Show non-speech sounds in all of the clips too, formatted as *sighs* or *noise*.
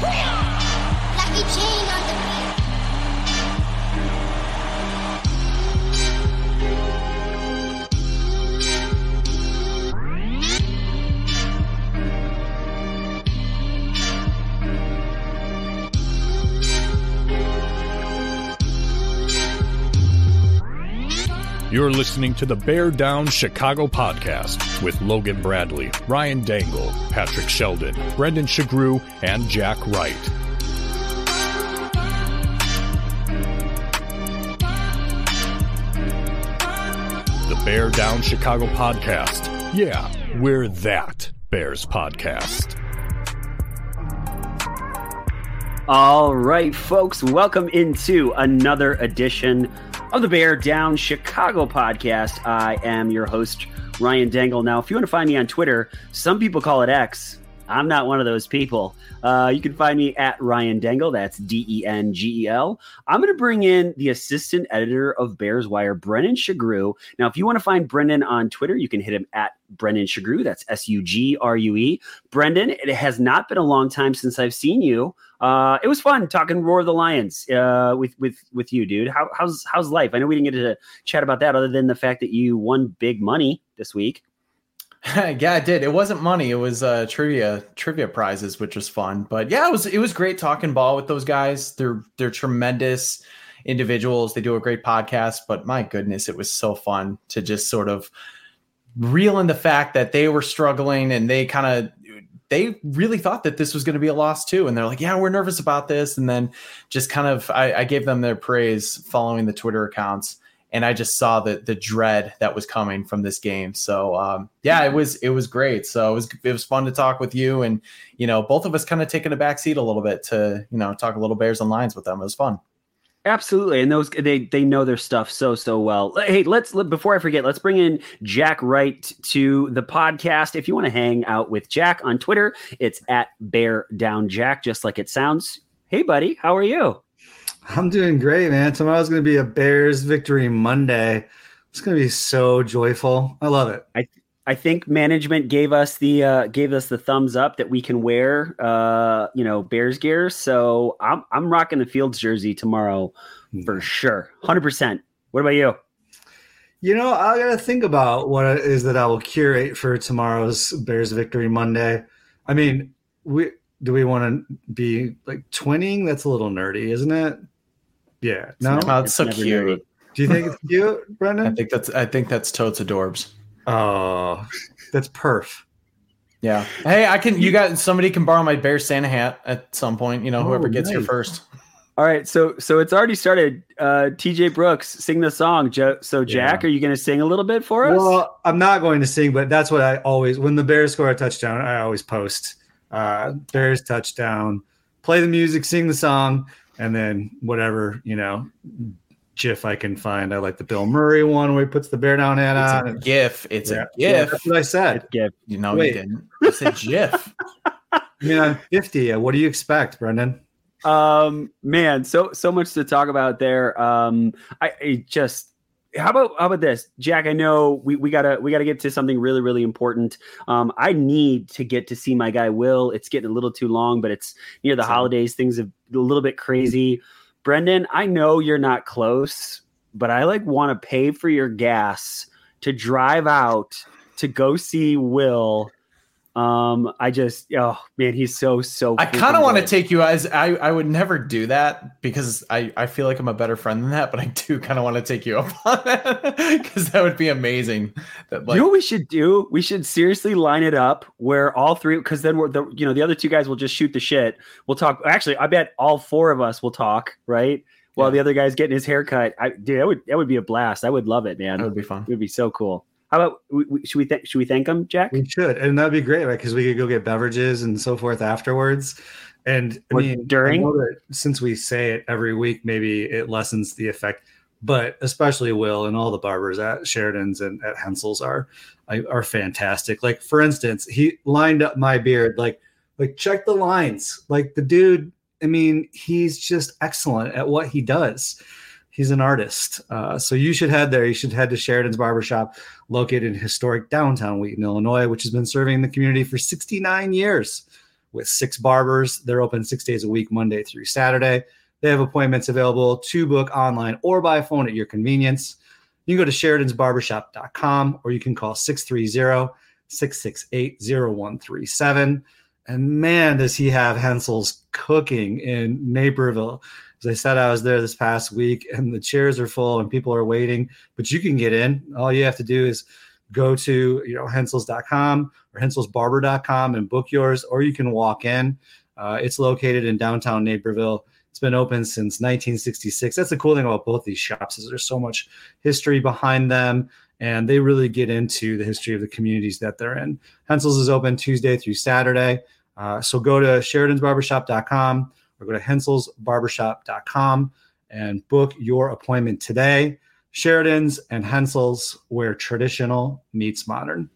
Blackie Chan on the beat. You're listening to the Bear Down Chicago podcast with Logan Bradley, Ryan Dengel, Patrick Sheldon, Brendan Sugrue, and Jack Wright. The Bear Down Chicago podcast. Yeah, we're that Bears podcast. All right, folks, welcome into another edition of the Bear Down Chicago podcast. I am your host, Ryan Dengel. Now, if you want to find me on Twitter, some people call it X. I'm not one of those people. Uh, you can find me at Ryan Dengel. That's D E N G E L. I'm going to bring in the assistant editor of Bears Wire, Brennan Sugrue. Now, if you want to find Brendan on Twitter, you can hit him at Brendan Sugrue. That's S U G R U E. Brendan, it has not been a long time since I've seen you. Uh, it was fun talking Roar of the Lions uh, with with with you, dude. How, how's how's life? I know we didn't get to chat about that, other than the fact that you won big money this week. *laughs* yeah, I did. It wasn't money. It was uh, trivia trivia prizes, which was fun. But yeah, it was it was great talking ball with those guys. They're they're tremendous individuals. They do a great podcast. But my goodness, it was so fun to just sort of reel in the fact that they were struggling and they kind of they really thought that this was going to be a loss too. And they're like, yeah, we're nervous about this. And then just kind of, I, I gave them their praise following the Twitter accounts. And I just saw the the dread that was coming from this game. So um, yeah, it was it was great. So it was it was fun to talk with you, and you know both of us kind of taking a back seat a little bit to you know talk a little Bears and Lions with them. It was fun. Absolutely, and those they they know their stuff so so well. Hey, let's let, before I forget, let's bring in Jack Wright to the podcast. If you want to hang out with Jack on Twitter, it's at Bear Down Jack, just like it sounds. Hey, buddy, how are you? I'm doing great, man. Tomorrow's going to be a Bears victory Monday. It's going to be so joyful. I love it. I I think management gave us the uh, gave us the thumbs up that we can wear uh, you know Bears gear. So I'm I'm rocking the Fields jersey tomorrow for sure, hundred percent. What about you? You know, I got to think about what it is that I will curate for tomorrow's Bears victory Monday. I mean, we do we want to be like twinning? That's a little nerdy, isn't it? Yeah. No. Oh, it's so never cute. nerdy. Do you think it's cute, *laughs* Brendan? I think that's I think that's totes adorbs. Oh, that's perf. Yeah. Hey, I can. You got somebody can borrow my Bear Santa hat at some point. You know, whoever Oh, gets here first. All right, so so it's already started. Uh, TJ Brooks, sing the song. Jo- so Jack, Yeah. are you going to sing a little bit for us? Well, I'm not going to sing, but that's what I always when the Bears score a touchdown, I always post uh, Bears touchdown, play the music, sing the song, and then whatever you know GIF I can find. I like the Bill Murray one where he puts the bear down hat It's on. a GIF. It's Yeah. a Yeah, GIF. that's what I said. Yeah. You know, Wait. you didn't. It's a GIF. *laughs* *laughs* I mean, I'm 50. What do you expect, Brendan? Um, man, so so much to talk about there. Um, I, I just how about how about this, Jack? I know we, we gotta we gotta get to something really really important. Um, I need to get to see my guy Will. It's getting a little too long, but it's near the Same. holidays. Things are a little bit crazy. Brendan, I know you're not close, but I like want to pay for your gas to drive out to go see Will. Um, I just oh man, he's so so. I kind of want to take you as I, I would never do that because I, I feel like I'm a better friend than that, but I do kind of want to take you *laughs* up on that because that would be amazing. That like you know what we should do? We should seriously line it up where all three, because then we're the you know the other two guys will just shoot the shit. We'll talk. Actually, I bet all four of us will talk, right? While Yeah. the other guy's getting his haircut. I dude, that would that would be a blast. I would love it, man. that would be fun. It would be so cool. How about we, we, should we th- should we thank them, Jack? We should, and that'd be great, right? Because we could go get beverages and so forth afterwards. And I Or mean, during? I since we say it every week, maybe it lessens the effect. But especially Will and all the barbers at Sheridan's and at Hensel's are are fantastic. Like for instance, he lined up my beard. Like like check the lines. Like the dude. I mean, he's just excellent at what he does. He's an artist. Uh, so you should head there. You should head to Sheridan's Barbershop, located in historic downtown Wheaton, Illinois, which has been serving the community for 69 years. with six barbers. They're open six days a week, Monday through Saturday. They have appointments available to book online or by phone at your convenience. You can go to Sheridan'sBarbershop.com or you can call 630 668 0137. And man, does he have Hensel's cooking in Naperville. As I said, I was there this past week and the chairs are full and people are waiting, but you can get in. All you have to do is go to you know hensels.com or henselsbarber.com and book yours, or you can walk in. Uh, it's located in downtown Naperville. It's been open since 1966. That's the cool thing about both these shops is there's so much history behind them, and they really get into the history of the communities that they're in. Hensel's is open Tuesday through Saturday. Uh, so go to Sheridan'sBarbershop.com or go to HenselsBarbershop.com and book your appointment today. Sheridan's and Hensel's, where traditional meets modern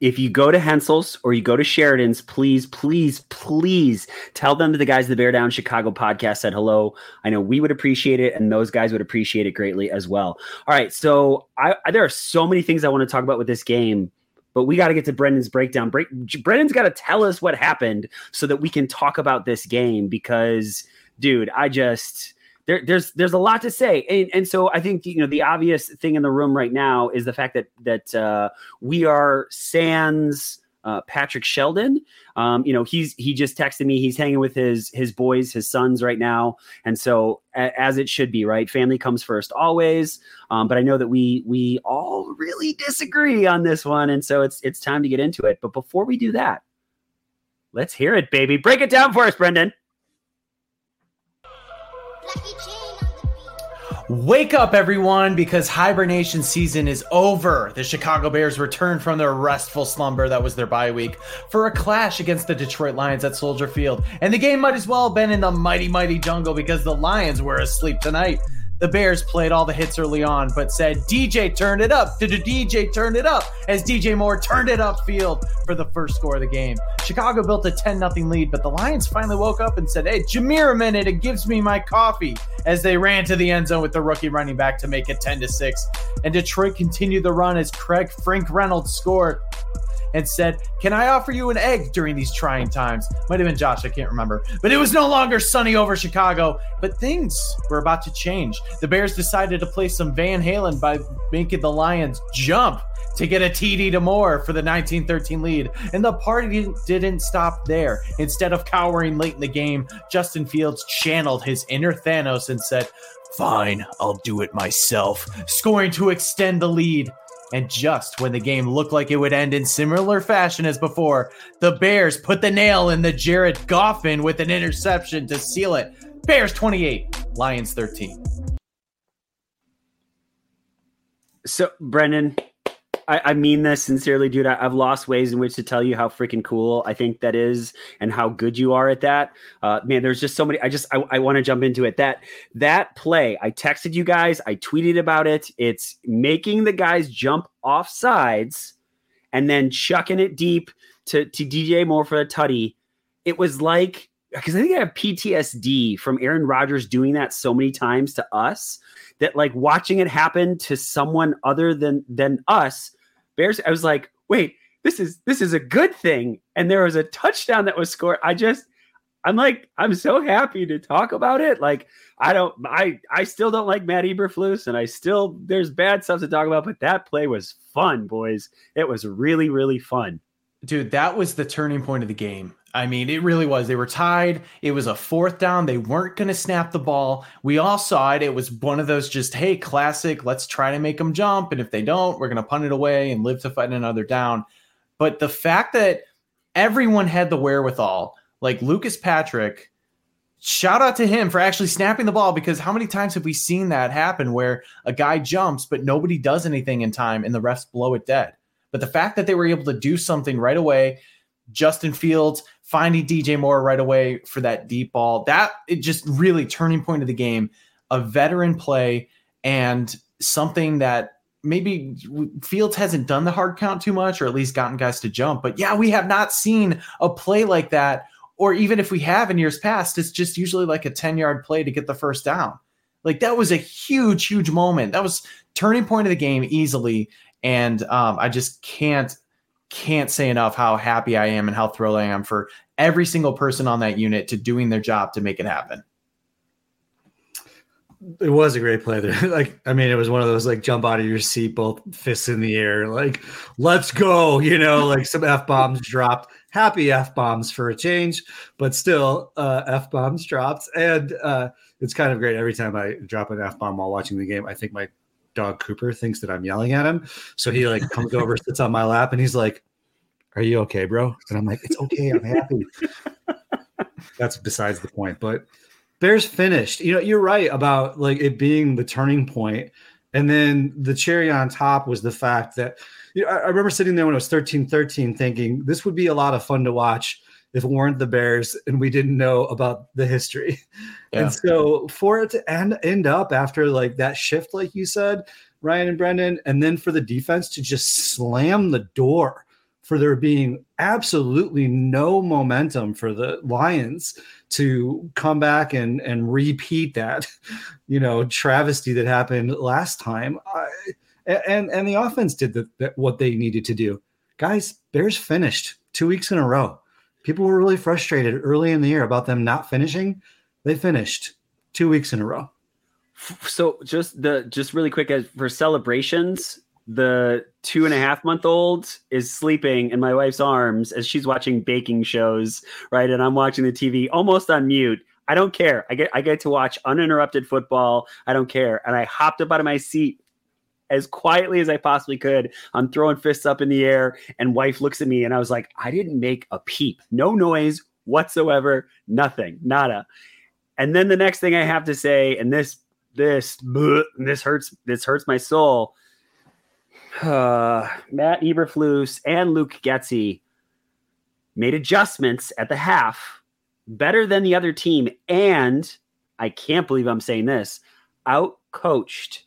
if you go to Hensel's or you go to Sheridan's, please, please, please tell them that the guys the Bear Down Chicago podcast said hello. I know we would appreciate it, and those guys would appreciate it greatly as well. All right, so I, I there are so many things I want to talk about with this game, but we got to get to Brendan's breakdown. Break, Brendan's got to tell us what happened so that we can talk about this game because, dude, I just there, there's there's a lot to say, and, and so I think you know the obvious thing in the room right now is the fact that that uh, we are sans uh, Patrick Sheldon. Um, you know, he's he just texted me. He's hanging with his his boys, his sons right now, and so a, as it should be, right? Family comes first always. Um, but I know that we we all really disagree on this one, and so it's it's time to get into it. But before we do that, let's hear it, baby. Break it down for us, Brendan. Wake up, everyone, because hibernation season is over. The Chicago Bears return from their restful slumber that was their bye week for a clash against the Detroit Lions at Soldier Field. And the game might as well have been in the mighty, mighty jungle because the Lions were asleep tonight. The Bears played all the hits early on, but said, DJ turned it up. Did DJ turn it up? As DJ Moore turned it upfield for the first score of the game. Chicago built a 10 0 lead, but the Lions finally woke up and said, Hey, Jahmyr, a minute, it gives me my coffee. As they ran to the end zone with the rookie running back to make it 10 6. And Detroit continued the run as Craig Frank Reynolds scored and said, Can I offer you an egg during these trying times? Might have been Josh, I can't remember. But it was no longer sunny over Chicago, but things were about to change. The Bears decided to play some Van Halen by making the Lions jump to get a TD to Moore for the 1913 lead. And the party didn't stop there. Instead of cowering late in the game, Justin Fields channeled his inner Thanos and said, Fine, I'll do it myself, scoring to extend the lead. And just when the game looked like it would end in similar fashion as before, the Bears put the nail in the Jared Goffin with an interception to seal it. Bears 28, Lions 13. So, Brendan, I, I, mean this sincerely, dude. I, have lost ways in which to tell you how freaking cool I think that is and how good you are at that. Uh, man, there's just so many. I just I, I want to jump into it. That that play, I texted you guys. I tweeted about it. It's making the guys jump off sides and then chucking it deep to to DJ Moore for a tutty. It was like because I think I have PTSD from Aaron Rodgers doing that so many times to us that like watching it happen to someone other than than us Bears. I was like, wait, this is this is a good thing. And there was a touchdown that was scored. I just I'm like, I'm so happy to talk about it. Like, I don't, I, I still don't like Matt Eberflus, and I still, there's bad stuff to talk about, but that play was fun, boys. It was really, really fun. Dude, that was the turning point of the game. I mean, it really was. They were tied. It was a fourth down. They weren't going to snap the ball. We all saw it. It was one of those just, hey, classic, let's try to make them jump. And if they don't, we're going to punt it away and live to fight another down. But the fact that everyone had the wherewithal, like Lucas Patrick, shout out to him for actually snapping the ball because how many times have we seen that happen where a guy jumps, but nobody does anything in time and the refs blow it dead? But the fact that they were able to do something right away, Justin Fields finding DJ Moore right away for that deep ball. That it just really turning point of the game, a veteran play and something that maybe Fields hasn't done the hard count too much or at least gotten guys to jump. But yeah, we have not seen a play like that or even if we have in years past, it's just usually like a 10-yard play to get the first down. Like that was a huge huge moment. That was turning point of the game easily and um, I just can't can't say enough how happy I am and how thrilled I am for every single person on that unit to doing their job to make it happen. It was a great play there. *laughs* like, I mean, it was one of those like jump out of your seat, both fists in the air, like, let's go, *laughs* you know, like some F bombs dropped. Happy F bombs for a change, but still uh, F bombs dropped. And uh, it's kind of great every time I drop an F bomb while watching the game. I think my dog Cooper thinks that I'm yelling at him. So he like comes over, *laughs* sits on my lap, and he's like, Are you okay, bro? And I'm like, It's okay, I'm happy. *laughs* That's besides the point. But Bears finished. You know, you're right about like it being the turning point. And then the cherry on top was the fact that you know, I, I remember sitting there when I was 13 13 thinking this would be a lot of fun to watch if it weren't the Bears and we didn't know about the history. *laughs* Yeah. And so for it to end end up after like that shift, like you said, Ryan and Brendan, and then for the defense to just slam the door for there being absolutely no momentum for the Lions to come back and and repeat that, *laughs* you know, travesty that happened last time. I, and and the offense did the, the, what they needed to do. Guys, Bears finished two weeks in a row. People were really frustrated early in the year about them not finishing. They finished two weeks in a row. So just the just really quick as for celebrations, the two and a half month old is sleeping in my wife's arms as she's watching baking shows, right? And I'm watching the TV almost on mute. I don't care. I get I get to watch uninterrupted football. I don't care. And I hopped up out of my seat as quietly as I possibly could. I'm throwing fists up in the air, and wife looks at me, and I was like, I didn't make a peep, no noise whatsoever, nothing, nada. And then the next thing I have to say, and this this this hurts this hurts my soul. Uh, *sighs* Matt Eberflus and Luke Getsy made adjustments at the half better than the other team, and I can't believe I'm saying this, out coached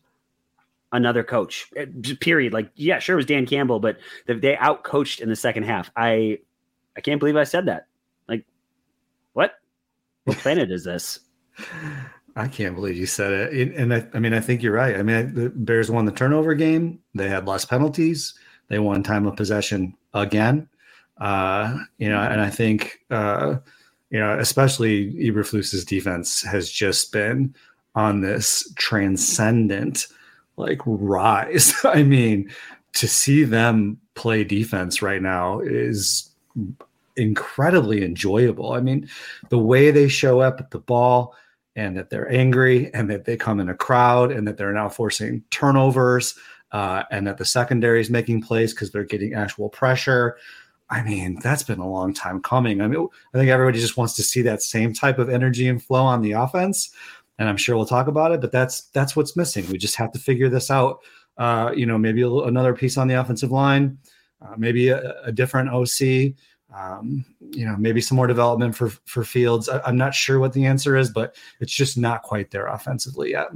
another coach. Eh, period. Like, yeah, sure, it was Dan Campbell, but they out coached in the second half. I I can't believe I said that. Like, what? What *laughs* planet is this? I can't believe you said it. And I, I mean, I think you're right. I mean, the Bears won the turnover game. They had less penalties. They won time of possession again. Uh, you know, and I think, uh, you know, especially Eberflus's defense has just been on this transcendent like rise. *laughs* I mean, to see them play defense right now is incredibly enjoyable. I mean, the way they show up at the ball and that they're angry and that they come in a crowd and that they're now forcing turnovers uh, and that the secondary is making plays because they're getting actual pressure. I mean, that's been a long time coming. I mean, I think everybody just wants to see that same type of energy and flow on the offense and I'm sure we'll talk about it. But that's that's what's missing. We just have to figure this out. Uh, you know, maybe another piece on the offensive line, uh, maybe a, a, different OC. Um, you know, maybe some more development for for Fields. I, I'm not sure what the answer is, but it's just not quite there offensively yet.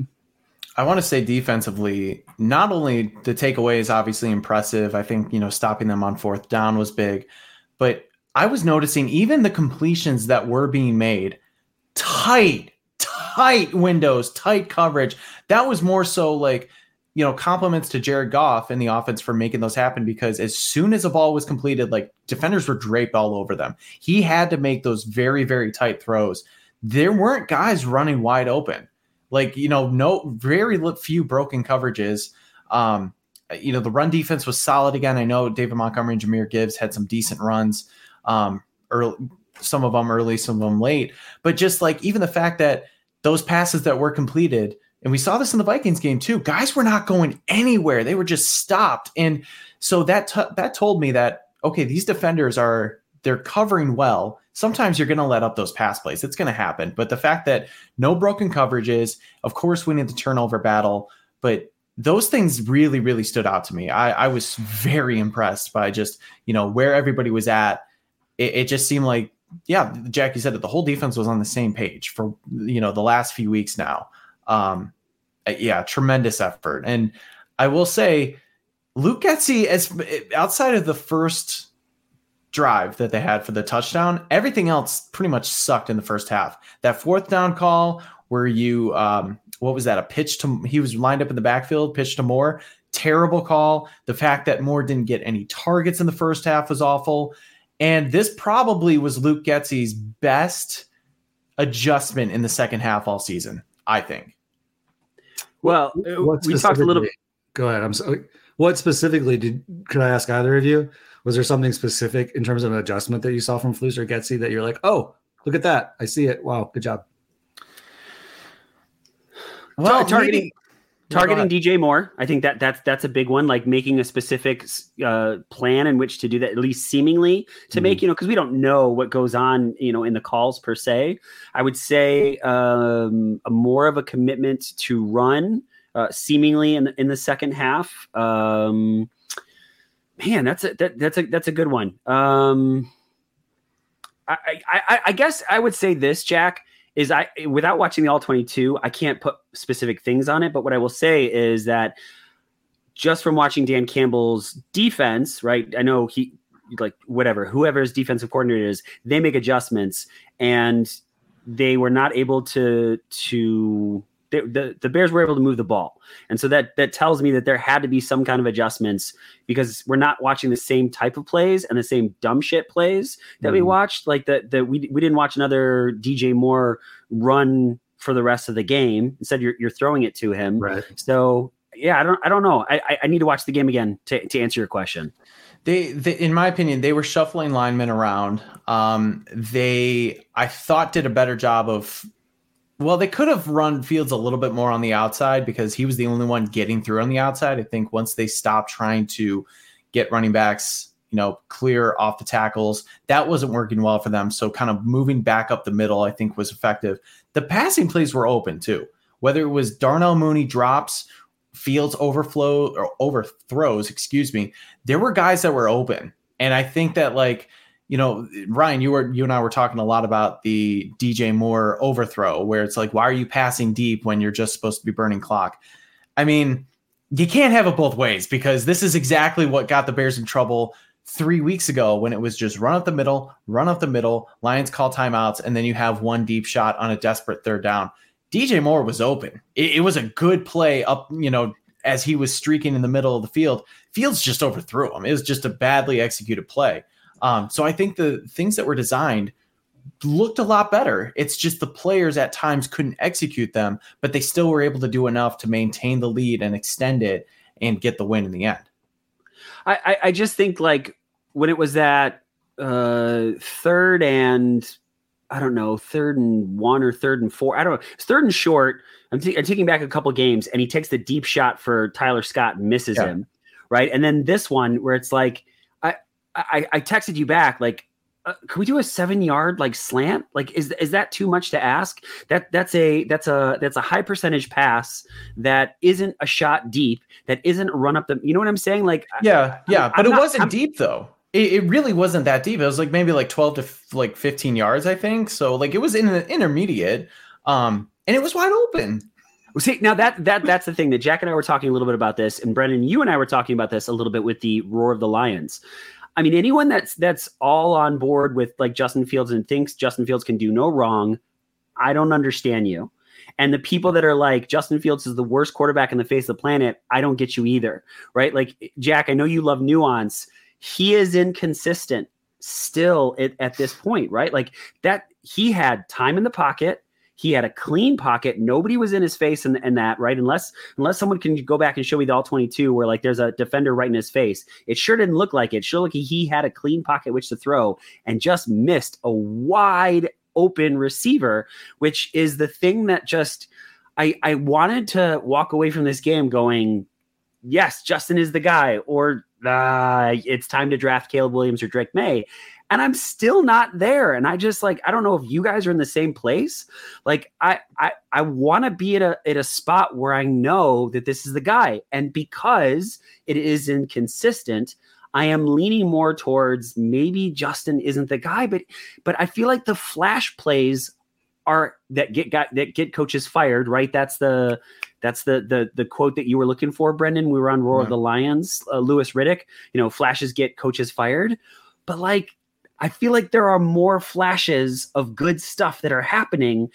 I want to say defensively, not only the takeaway is obviously impressive. I think, you know, stopping them on fourth down was big, but I was noticing even the completions that were being made tight tight windows, tight coverage. That was more so like, you know, compliments to Jared Goff and the offense for making those happen because as soon as a ball was completed, like defenders were draped all over them. He had to make those very, very tight throws. There weren't guys running wide open. Like, you know, no very few broken coverages. Um, you know, the run defense was solid again. I know David Montgomery and Jahmyr Gibbs had some decent runs. Um, early, some of them early, some of them late. But just like even the fact that those passes that were completed, and we saw this in the Vikings game too. Guys were not going anywhere; they were just stopped, and so that t- that told me that okay, these defenders are they're covering well. Sometimes you're going to let up those pass plays; it's going to happen. But the fact that no broken coverages, of course, winning the turnover battle, but those things really, really stood out to me. I, I was very impressed by just you know where everybody was at. It, it just seemed like yeah, Jackie said that the whole defense was on the same page for you know the last few weeks now. Um, yeah, tremendous effort, and I will say, Luke Getsy, as outside of the first drive that they had for the touchdown, everything else pretty much sucked in the first half. That fourth down call where you, um, what was that? A pitch to he was lined up in the backfield, pitch to Moore, terrible call. The fact that Moore didn't get any targets in the first half was awful. And this probably was Luke Getsy's best adjustment in the second half all season, I think. Well, What uh, we talked a little. specifically- Go ahead. I'm sorry. What specifically did? Could I ask either of you? Was there something specific in terms of an adjustment that you saw from Flus or Getsy that you're like, oh, look at that, I see it. Wow, good job. Well, targeting targeting DJ Moore, I think that that's that's a big one. Like making a specific uh, plan in which to do that, at least seemingly to make you know, because we don't know what goes on, you know, in the calls per se. I would say um, a more of a commitment to run, uh, seemingly in the, in the second half. Um, man, that's a that, that's a that's a good one. Um, I, I I I guess I would say this, Jack is I without watching the all 22, I can't put specific things on it, but what I will say is that just from watching Dan Campbell's defense, right? I know he like whatever, whoever his defensive coordinator is, they make adjustments and they were not able to to they, the the Bears were able to move the ball, and so that that tells me that there had to be some kind of adjustments because we're not watching the same type of plays and the same dumb shit plays that we Mhm. watched. Like that that we we didn't watch another DJ Moore run for the rest of the game. Instead, you're you're throwing it to him. Right. So yeah, I don't I don't know. I I, need to watch the game again to to answer your question. They, they, in my opinion, they were shuffling linemen around. Um, they, I thought, did a better job of. Well, they could have run Fields a little bit more on the outside because he was the only one getting through on the outside. I think once they stopped trying to get running backs, you know, clear off the tackles, that wasn't working well for them. So, kind of moving back up the middle, I think, was effective. The passing plays were open too. Whether it was Darnell Mooney drops, Fields overflow or overthrows, excuse me, there were guys that were open. And I think that like, you know, Ryan, you were you and I were talking a lot about the DJ Moore overthrow, where it's like, why are you passing deep when you're just supposed to be burning clock? I mean, you can't have it both ways because this is exactly what got the Bears in trouble three weeks ago when it was just run up the middle, run up the middle, Lions call timeouts, and then you have one deep shot on a desperate third down. DJ Moore was open. It, it was a good play up, you know, as he was streaking in the middle of the field. Fields just overthrew him. It was just a badly executed play. Um, so I think the things that were designed looked a lot better. It's just the players at times couldn't execute them, but they still were able to do enough to maintain the lead and extend it and get the win in the end. I, I, I just think like when it was that uh, third and I don't know third and one or third and four. I don't know. It's third and short. I'm, t- I'm taking back a couple games, and he takes the deep shot for Tyler Scott, and misses Yeah. him, right? And then this one where it's like I I, I texted you back like. Uh, can we do a seven yard like slant? Like, is is that too much to ask? That that's a that's a that's a high percentage pass that isn't a shot deep. That isn't a run up the. You know what I'm saying? Like, I- Yeah, yeah, I'm but it not- wasn't I'm- deep though. It, it really wasn't that deep. It was like maybe like 12 to f- like 15 yards, I think. So like it was in the intermediate. Um, and it was wide open. See, now that that that's the thing that Jack and I were talking a little bit about this, and Brendan, you and I were talking about this a little bit with the roar of the lions. I mean, anyone that's that's all on board with like Justin Fields and thinks Justin Fields can do no wrong, I don't understand you. And the people that are like Justin Fields is the worst quarterback in the face of the planet, I don't get you either, right? Like Jack, I know you love nuance. He is inconsistent still at, at this point, right? Like that he had time in the pocket. He had a clean pocket. Nobody was in his face and, and that, right? Unless unless someone can go back and show me the all 22 where like there's a defender right in his face. It sure didn't look like it. Sure looked he had a clean pocket which to throw and just missed a wide open receiver, which is the thing that just I I wanted to walk away from this game going, yes, Justin is the guy, or uh, it's time to draft Caleb Williams or Drake Maye. And I'm still not there. And I just like, I don't know if you guys are in the same place. Like, I I I want to be at a at a spot where I know that this is the guy. And because it is inconsistent, I am leaning more towards maybe Justin isn't the guy, but but I feel like the flash plays are that get got that get coaches fired, right? That's the that's the the the quote that you were looking for, Brendan. We were on Roar of the Lions, uh, Louis Riddick. You know, flashes get coaches fired, but like I feel like there are more flashes of good stuff that are happening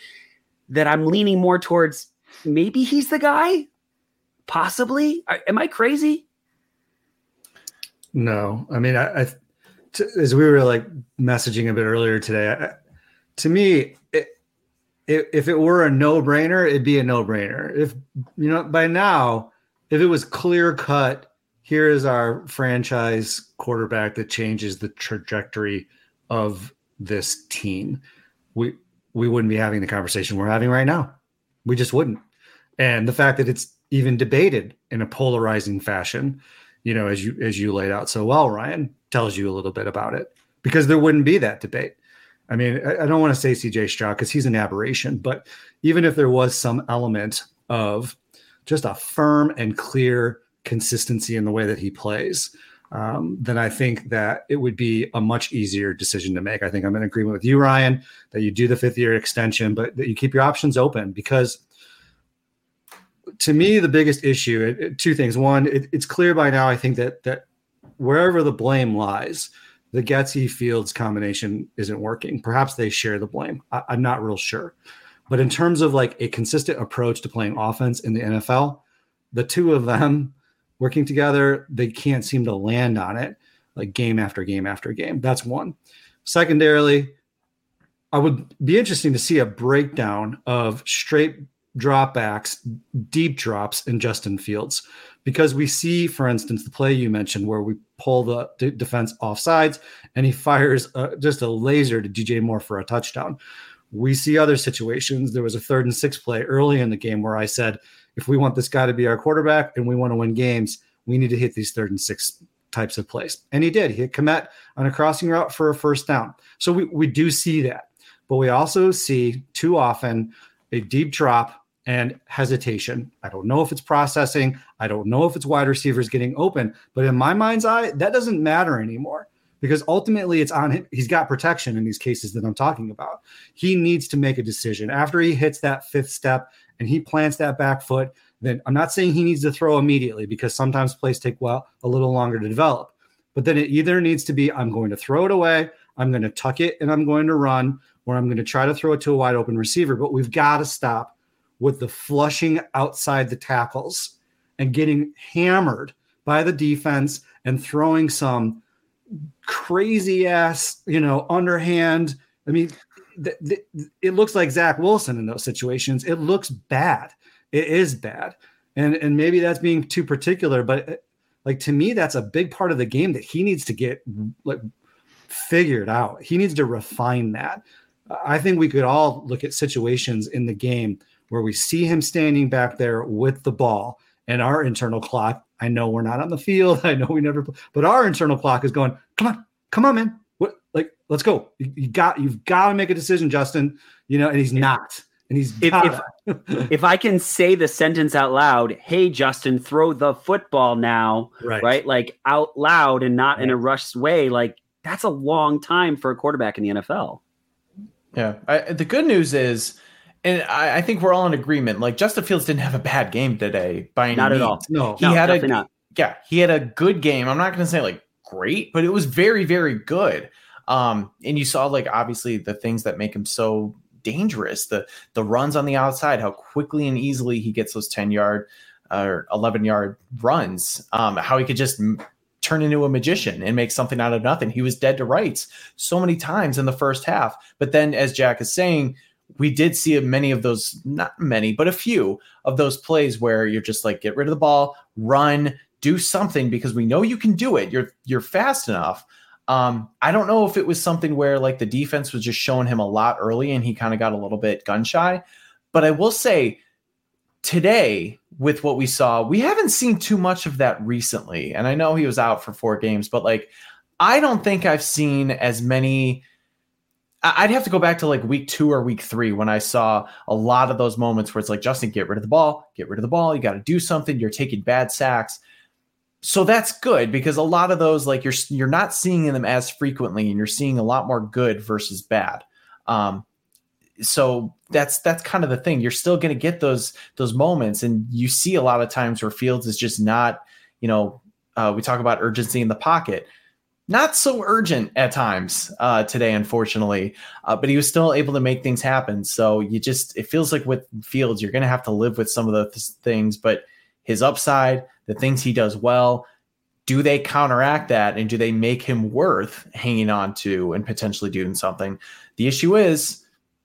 that I'm leaning more towards. Maybe he's the guy. Possibly. Are- Am I crazy? No, I mean, I, I as we were like messaging a bit earlier today, I, to me, it, it, if it were a no brainer, it'd be a no brainer. If you know, by now, if it was clear cut, here is our franchise quarterback that changes the trajectory of this team, we we wouldn't be having the conversation we're having right now. We just wouldn't. And the fact that it's even debated in a polarizing fashion you know, as you as you laid out so well, Ryan tells you a little bit about it because there wouldn't be that debate. I mean, I, don't want to say CJ Stroud because he's an aberration, but even if there was some element of just a firm and clear consistency in the way that he plays, um, then I think that it would be a much easier decision to make. I think I'm in agreement with you, Ryan, that you do the fifth year extension, but that you keep your options open because to me, the biggest issue, it, it, two things. One, it, it's clear by now, I think that that wherever the blame lies, the Getsy Fields combination isn't working. Perhaps they share the blame. I, I'm not real sure. But in terms of like a consistent approach to playing offense in the NFL, the two of them working together, they can't seem to land on it like game after game after game. That's one. Secondarily, I would be interesting to see a breakdown of straight dropbacks, deep drops in Justin Fields. Because we see, for instance, the play you mentioned where we pull the d- defense off sides and he fires uh, just a laser to DJ Moore for a touchdown. We see other situations. There was a third and six play early in the game where I said, if we want this guy to be our quarterback and we want to win games, we need to hit these third and six types of plays. And he did. He hit Kmet on a crossing route for a first down. So we, we do see that. But we also see too often a deep drop and hesitation. I don't know if it's processing. I don't know if it's wide receivers getting open. But in my mind's eye, that doesn't matter anymore because ultimately it's on him. He's got protection in these cases that I'm talking about. He needs to make a decision after he hits that fifth step and he plants that back foot. Then I'm not saying he needs to throw immediately because sometimes plays take well a little longer to develop. But then it either needs to be I'm going to throw it away, I'm going to tuck it, and I'm going to run, or I'm going to try to throw it to a wide open receiver. But we've got to stop with the flushing outside the tackles and getting hammered by the defense and throwing some crazy ass, you know, underhand. I mean, it looks like Zach Wilson in those situations. It looks bad. It is bad. And and maybe that's being too particular, but uh, like to me, that's a big part of the game that he needs to get like figured out. He needs to refine that. I think we could all look at situations in the game where we see him standing back there with the ball and our internal clock. I know we're not on the field. *laughs* I know we never, but our internal clock is going, come on, come on, man. What, like, let's go. You, you got, you've got to make a decision, Justin, you know, and he's not. And he's if, if, if, I can say the sentence out loud, hey, Justin, throw the football now, right? right? Like out loud and not right. in a rushed way. Like that's a long time for a quarterback in the NFL. Yeah. I, the good news is, and I, I, think we're all in agreement. Like Justin Fields didn't have a bad game today by any not means. at all. No, he no, had a not. yeah, he had a good game. I'm not going to say like great, but it was very very good. Um, and you saw like obviously the things that make him so dangerous the the runs on the outside, how quickly and easily he gets those 10 yard or 11 yard runs. Um, how he could just turn into a magician and make something out of nothing. He was dead to rights so many times in the first half. But then, as Jack is saying, we did see many of those, not many, but a few of those plays where you're just like, get rid of the ball, run, do something because we know you can do it. You're you're fast enough. Um, I don't know if it was something where like the defense was just showing him a lot early and he kind of got a little bit gun shy. But I will say today, with what we saw, we haven't seen too much of that recently. And I know he was out for four games, but like I don't think I've seen as many I'd have to go back to like week two or week three when I saw a lot of those moments where it's like, Justin, get rid of the ball, get rid of the ball. You got to do something. You're taking bad sacks. So that's good because a lot of those, like you're you're not seeing them as frequently, and you're seeing a lot more good versus bad. Um, so that's that's kind of the thing. You're still going to get those those moments, and you see a lot of times where Fields is just not, you know, uh, we talk about urgency in the pocket not so urgent at times uh, today, unfortunately. Uh, but he was still able to make things happen. So you just, it feels like with Fields, you're going to have to live with some of those things. But his upside, the things he does well. Do they counteract that and do they make him worth hanging on to and potentially doing something? The issue is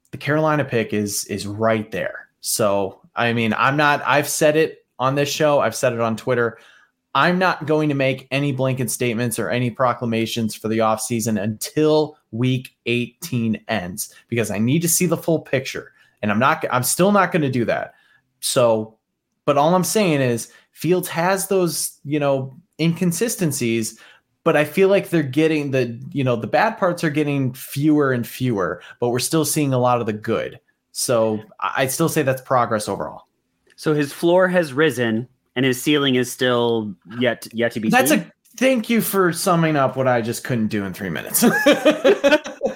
the Carolina pick is is right there. So, I mean, I'm not I've said it on this show, I've said it on Twitter. I'm not going to make any blanket statements or any proclamations for the offseason until week 18 ends because I need to see the full picture. And I'm not I'm still not going to do that. So, but all I'm saying is Fields has those, you know, inconsistencies, but I feel like they're getting the, you know, the bad parts are getting fewer and fewer, but we're still seeing a lot of the good. So, I still say that's progress overall. So his floor has risen and his ceiling is still yet yet to be That's seen. a thank you for summing up what I just couldn't do in three minutes. *laughs*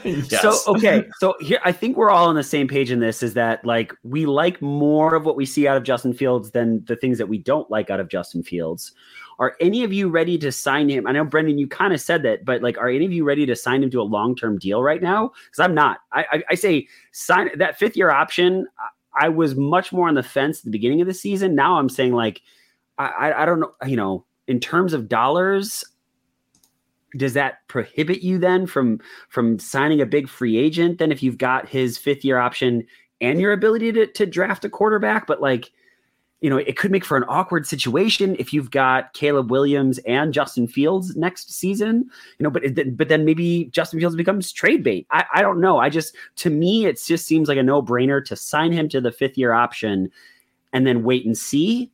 Yes. So okay, so here I think we're all on the same page in this is that like we like more of what we see out of Justin Fields than the things that we don't like out of Justin Fields. Are any of you ready to sign him? I know Brendan, you kind of said that, but like, are any of you ready to sign him to a long term deal right now? Because I'm not. I, I, I say sign that fifth year option. I, I was much more on the fence at the beginning of the season. Now I'm saying like, I, I, I don't know. You know, in terms of dollars, does that prohibit you then from from signing a big free agent then if you've got his fifth year option and your ability to, to draft a quarterback? But like you know it could make for an awkward situation if you've got caleb williams and justin fields next season you know but but then maybe justin fields becomes trade bait. I, I don't know. I just to me it just seems like a no-brainer to sign him to the fifth year option and then wait and see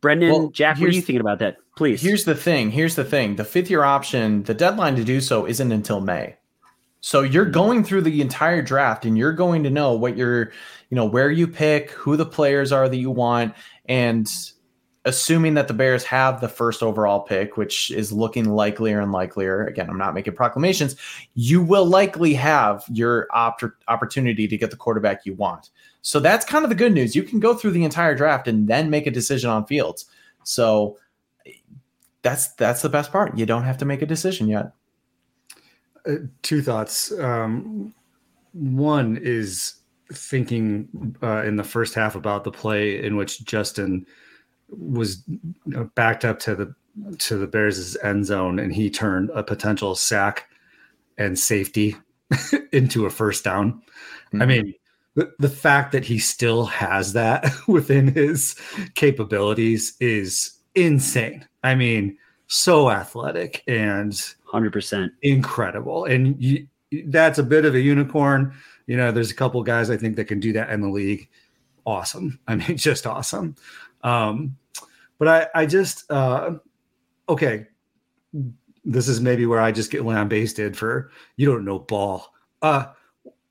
brendan Well, jack what are you thinking about that please Here's the thing. Here's the thing. The fifth year option, the deadline to do so isn't until May. So you're hmm. going through the entire draft and you're going to know what you're, you know, where you pick, who the players are that you want, and assuming that the Bears have the first overall pick, which is looking likelier and likelier. Again, I'm not making proclamations. You will likely have your opt- opportunity to get the quarterback you want. So that's kind of the good news. You can go through the entire draft and then make a decision on Fields. So that's that's the best part. You don't have to make a decision yet. Uh, two thoughts. Um, one is thinking uh, in the first half about the play in which Justin was backed up to the to the Bears' end zone, and he turned a potential sack and safety *laughs* into a first down. I mm-hmm. mean, the, the fact that he still has that *laughs* within his capabilities is insane. I mean, so athletic and 100% incredible. And you, that's a bit of a unicorn. You know, there's a couple guys I think that can do that in the league. Awesome. I mean, *laughs* just awesome. Um, but I, I just, uh, okay, this is maybe where I just get lambasted for you don't know ball. Uh,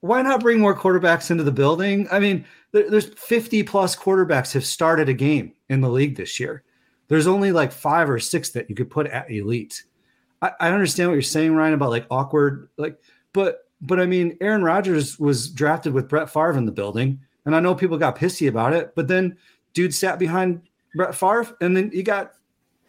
why not bring more quarterbacks into the building? I mean, there, there's 50 plus quarterbacks have started a game in the league this year. There's only like five or six that you could put at elite. I, I understand what you're saying, Ryan, about like awkward, like, but but I mean, Aaron Rodgers was drafted with Brett Favre in the building, and I know people got pissy about it, but then dude sat behind Brett Favre, and then he got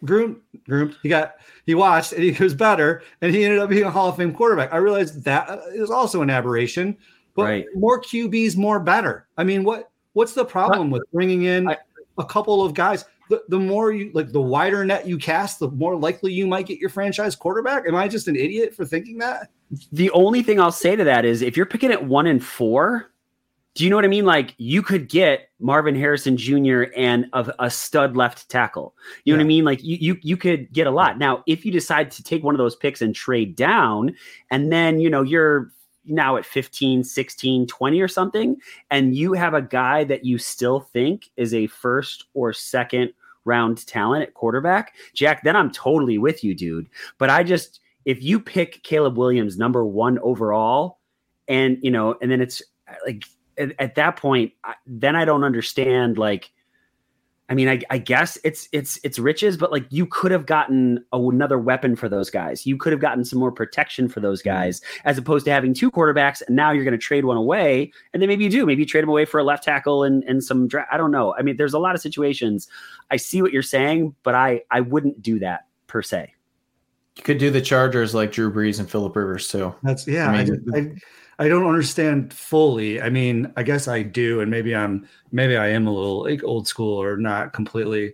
groomed, groomed. He got he watched, and he was better, and he ended up being a Hall of Fame quarterback. I realized that is also an aberration, but Right. more QBs, more better. I mean, what what's the problem with bringing in I- a couple of guys? The, the more you like, the wider net you cast, the more likely you might get your franchise quarterback. Am I just an idiot for thinking that? The only thing I'll say to that is if you're picking at one and four, do you know what I mean? Like you could get Marvin Harrison Jr. and a, a stud left tackle. You know what I mean? Like you, you you could get a lot. Now, if you decide to take one of those picks and trade down, and then you know you're now at 15, 16, 20 or something, and you have a guy that you still think is a first or second round talent at quarterback, Jack, then I'm totally with you, dude. But I just if you pick Caleb Williams number one overall, and you know, and then it's like at, at that point, I, then I don't understand. Like, I mean, I, I guess it's it's it's riches, but like you could have gotten another weapon for those guys. You could have gotten some more protection for those mm-hmm. guys, as opposed to having two quarterbacks. And now you're going to trade one away, and then maybe you do. Maybe you trade them away for a left tackle and and some. Dra- I don't know. I mean, there's a lot of situations. I see what you're saying, but I I wouldn't do that per se. You could do the Chargers like Drew Brees and Philip Rivers too. That's yeah. I I, mean- I, I don't understand fully. I mean, I guess I do, and maybe I'm maybe I am a little like old school or not completely,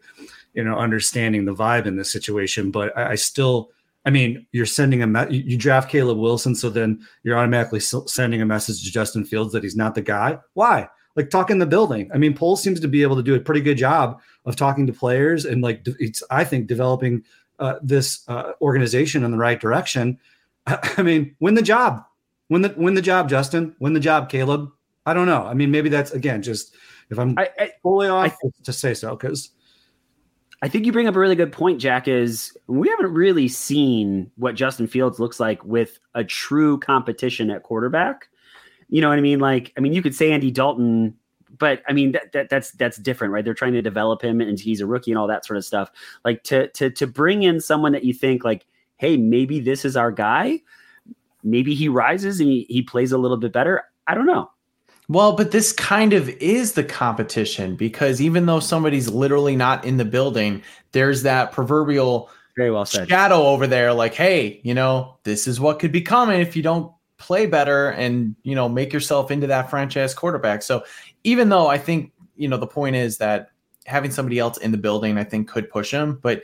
you know, understanding the vibe in this situation. But I, I still, I mean, you're sending a me- you draft Caleb Wilson, so then you're automatically sending a message to Justin Fields that he's not the guy. Why? Like talk in the building. I mean, Poles seems to be able to do a pretty good job of talking to players and like it's I think developing uh, this uh, organization in the right direction. *laughs* I mean, win the job. Win the win the job, Justin. Win the job, Caleb. I don't know. I mean, maybe that's again just if I'm I, I fully off I- to say so because I think you bring up a really good point, Jack. Is we haven't really seen what Justin Fields looks like with a true competition at quarterback. You know what I mean? Like, I mean, you could say Andy Dalton, but I mean that, that that's that's different, right? They're trying to develop him, and he's a rookie and all that sort of stuff. Like to to to bring in someone that you think like, hey, maybe this is our guy. Maybe he rises and he, he plays a little bit better. I don't know. Well, but this kind of is the competition because even though somebody's literally not in the building, there's that proverbial Very well said. shadow over there like, hey, you know, this is what could be coming if you don't play better and, you know, make yourself into that franchise quarterback. So even though I think, you know, the point is that having somebody else in the building, I think could push him, but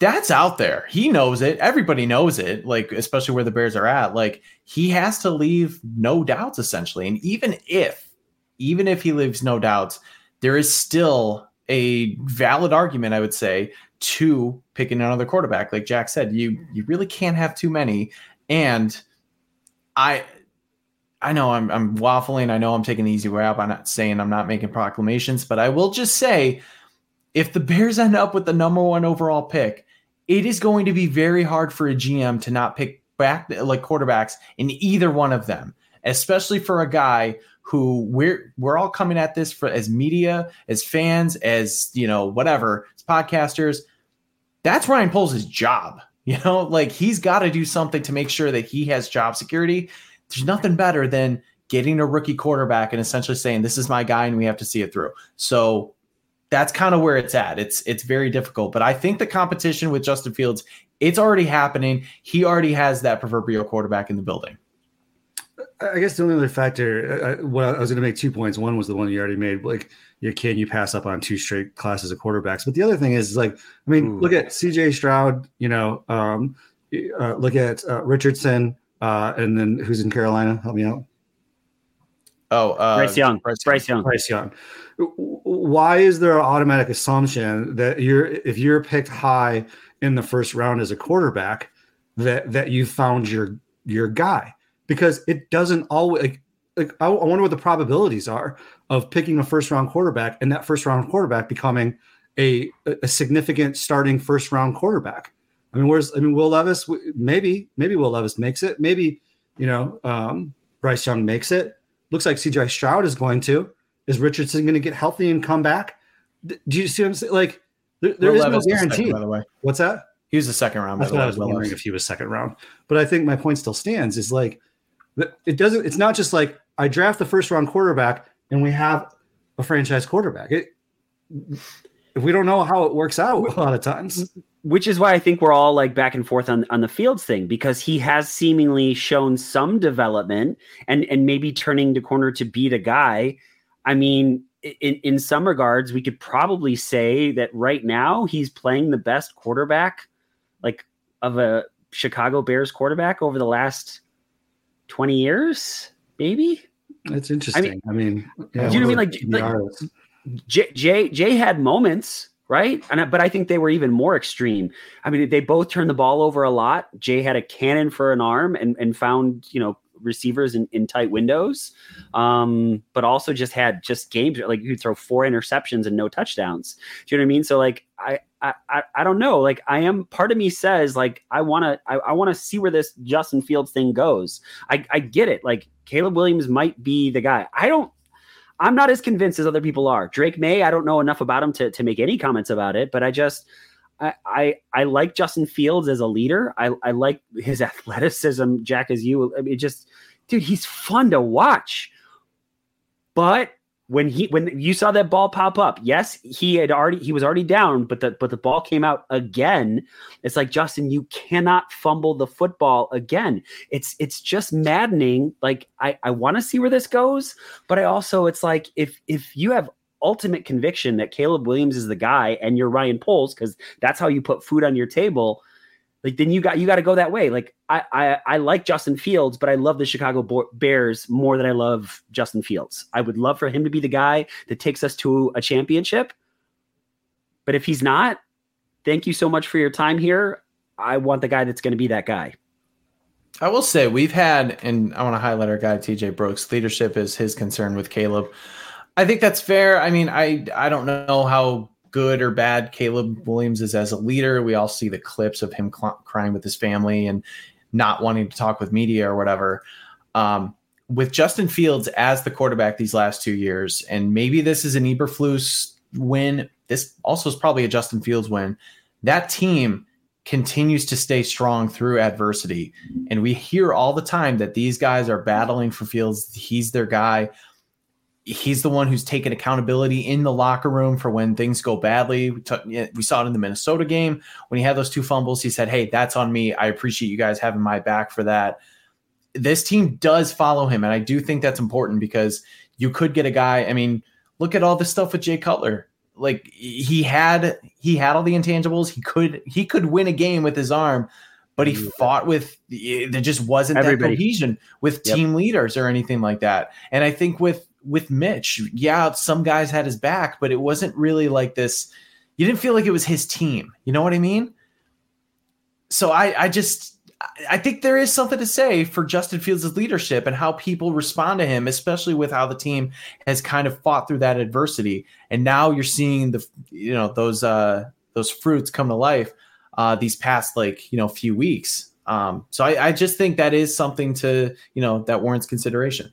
that's out there. He knows it. Everybody knows it, like, especially where the Bears are at. Like, he has to leave no doubts, essentially. And even if, even if he leaves no doubts, there is still a valid argument, I would say, to picking another quarterback. Like Jack said, you you really can't have too many. And I I know I'm I'm waffling. I know I'm taking the easy way out. I'm not saying I'm not making proclamations, but I will just say if the Bears end up with the number one overall pick, it is going to be very hard for a GM to not pick back like quarterbacks in either one of them, especially for a guy who we're we're all coming at this for as media, as fans, as you know, whatever, as podcasters. That's Ryan Poles' job. *laughs* You know, like he's got to do something to make sure that he has job security. There's nothing better than getting a rookie quarterback and essentially saying, This is my guy, and we have to see it through. So that's kind of where it's at. It's it's very difficult, but I think the competition with Justin Fields, it's already happening. He already has that proverbial quarterback in the building. I guess the only other factor, uh, I, well, I was going to make two points. One was the one you already made, like, you can you pass up on two straight classes of quarterbacks? But the other thing is, is like, I mean, Ooh. look at C.J. Stroud. You know, um, uh, look at uh, Richardson, uh, and then who's in Carolina? Help me out. Oh, uh, Bryce Young. Bryce Young. Bryce Young. Why is there an automatic assumption that you're if you're picked high in the first round as a quarterback that that you found your your guy? Because it doesn't always like, like I, I wonder what the probabilities are of picking a first round quarterback and that first round quarterback becoming a a significant starting first round quarterback. I mean, where's I mean, Will Levis maybe maybe Will Levis makes it. Maybe you know um, Bryce Young makes it. Looks like CJ Stroud is going to. Is Richardson going to get healthy and come back? Do you see what I'm saying? Like, there, there is no was second, guarantee. by the way. What's that? He was the second round. By That's the what I was Will wondering Levis. if he was second round. But I think my point still stands. Is like, it doesn't. It's not just like I draft the first round quarterback and we have a franchise quarterback. It, if we don't know how it works out a lot of times. Which is why I think we're all like back and forth on on the Fields thing because he has seemingly shown some development and and maybe turning the corner to be the guy. I mean, in in some regards, we could probably say that right now he's playing the best quarterback, like of a Chicago Bears quarterback over the last twenty years, maybe. That's interesting. I mean, yeah, Do you know what I mean? Like- like- Jay, Jay Jay had moments, right? And but I think they were even more extreme. I mean, they both turned the ball over a lot. Jay had a cannon for an arm and and found you know receivers in, in tight windows, um, but also just had just games like you could throw four interceptions and no touchdowns. Do you know what I mean? So like I. I, I, don't know. Like I am part of me says like I want to I, I want to see where this Justin Fields thing goes. I, I get it. Like Caleb Williams might be the guy. I don't I'm not as convinced as other people are. Drake Maye, I don't know enough about him to, to make any comments about it, but I just I, I I like Justin Fields as a leader. I, I like his *laughs* athleticism, Jack, as you I mean, just dude, he's fun to watch. But when he when you saw that ball pop up, yes, he had already he was already down, but the but the ball came out again. It's like Justin, you cannot fumble the football again. It's it's just maddening. Like I I want to see where this goes, but I also it's like if if you have ultimate conviction that Caleb Williams is the guy and you're Ryan Poles because that's how you put food on your table like then you got you got to go that way. Like I, I I like Justin Fields, but I love the Chicago Bears more than I love Justin Fields. I would love for him to be the guy that takes us to a championship. But if he's not, thank you so much for your time here. I want the guy that's going to be that guy. I will say we've had, and I want to highlight our guy TJ Brooks. Leadership is his concern with Caleb. I think that's fair. I mean, I I don't know how good or bad Caleb Williams is as a leader. We all see the clips of him cl- crying with his family and not wanting to talk with media or whatever. Um, with Justin Fields as the quarterback these last two years, and maybe this is an Eberflus win. This also is probably a Justin Fields win. That team continues to stay strong through adversity. And we hear all the time that these guys are battling for Fields. He's their guy he's the one who's taken accountability in the locker room for when things go badly. We, t- we, saw it in the Minnesota game when he had those two fumbles. He said, "Hey, that's on me. I appreciate you guys having my back for that." This team does follow him, and I do think that's important because you could get a guy. I mean, look at all this stuff with Jay Cutler. Like he had he had all the intangibles. He could he could win a game with his arm, but he fought with there just wasn't Everybody. that cohesion with yep. team leaders or anything like that. And I think with with Mitch, yeah, some guys had his back, but it wasn't really like this. You didn't feel like it was his team. You know what I mean? So I, I just, I think there is something to say for Justin Fields' leadership and how people respond to him, especially with how the team has kind of fought through that adversity. And now you're seeing the, you know, those, uh, those fruits come to life, uh, these past like, you know, few weeks. Um, so I, I just think that is something to, you know, that warrants consideration.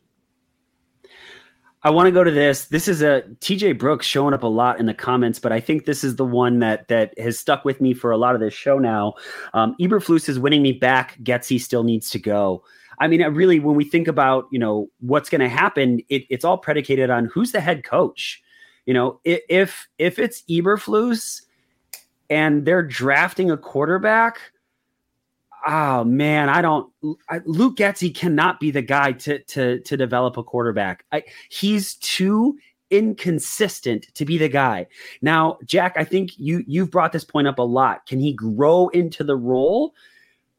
I want to go to this. This is a TJ Brooks showing up a lot in the comments, but I think this is the one that that has stuck with me for a lot of this show now. Um, Eberflus is winning me back. Getsy still needs to go. I mean, really, when we think about you know what's going to happen, it, it's all predicated on who's the head coach. You know, if if it's Eberflus and they're drafting a quarterback oh man, I don't. I, Luke Getsy cannot be the guy to to to develop a quarterback. I, he's too inconsistent to be the guy. Now, Jack, I think you you've brought this point up a lot. Can he grow into the role?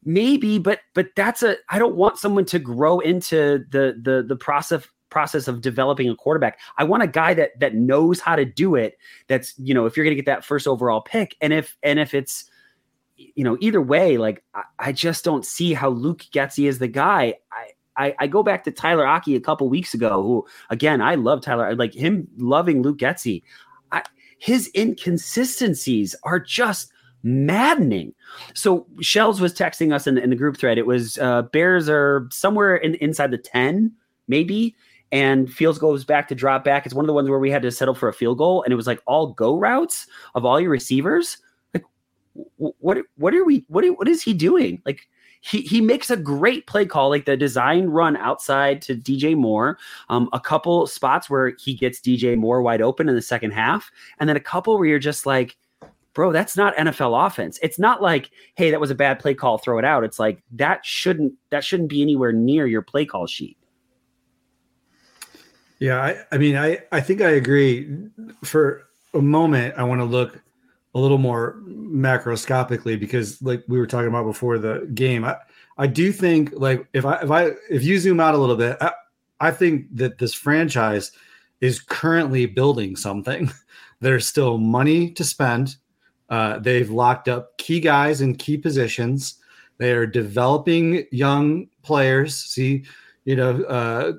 Maybe, but but that's a. I don't want someone to grow into the the the process process of developing a quarterback. I want a guy that that knows how to do it. That's you know if you're going to get that first overall pick, and if and if it's you know, either way, like I, I just don't see how Luke Getsy is the guy. I, I, I go back to Tyler Aki a couple weeks ago, who again I love Tyler, like him loving Luke Getsy. I, his inconsistencies are just maddening. So Shells was texting us in, in the group thread. It was uh, Bears are somewhere in, inside the ten, maybe, and Fields goes back to drop back. It's one of the ones where we had to settle for a field goal, and it was like all go routes of all your receivers what what are we what are, what is he doing? Like he he makes a great play call, like the design run outside to DJ Moore. Um, a couple spots where he gets DJ Moore wide open in the second half, and then a couple where you're just like, bro, that's not NFL offense. It's not like, hey, that was a bad play call, throw it out. It's like that shouldn't that shouldn't be anywhere near your play call sheet. Yeah, I, I mean, I I think I agree. For a moment, I want to look a little more macroscopically because like we were talking about before the game i i do think like if i if i if you zoom out a little bit i, I think that this franchise is currently building something. *laughs* There's still money to spend. Uh, they've locked up key guys in key positions. They are developing young players. See you know uh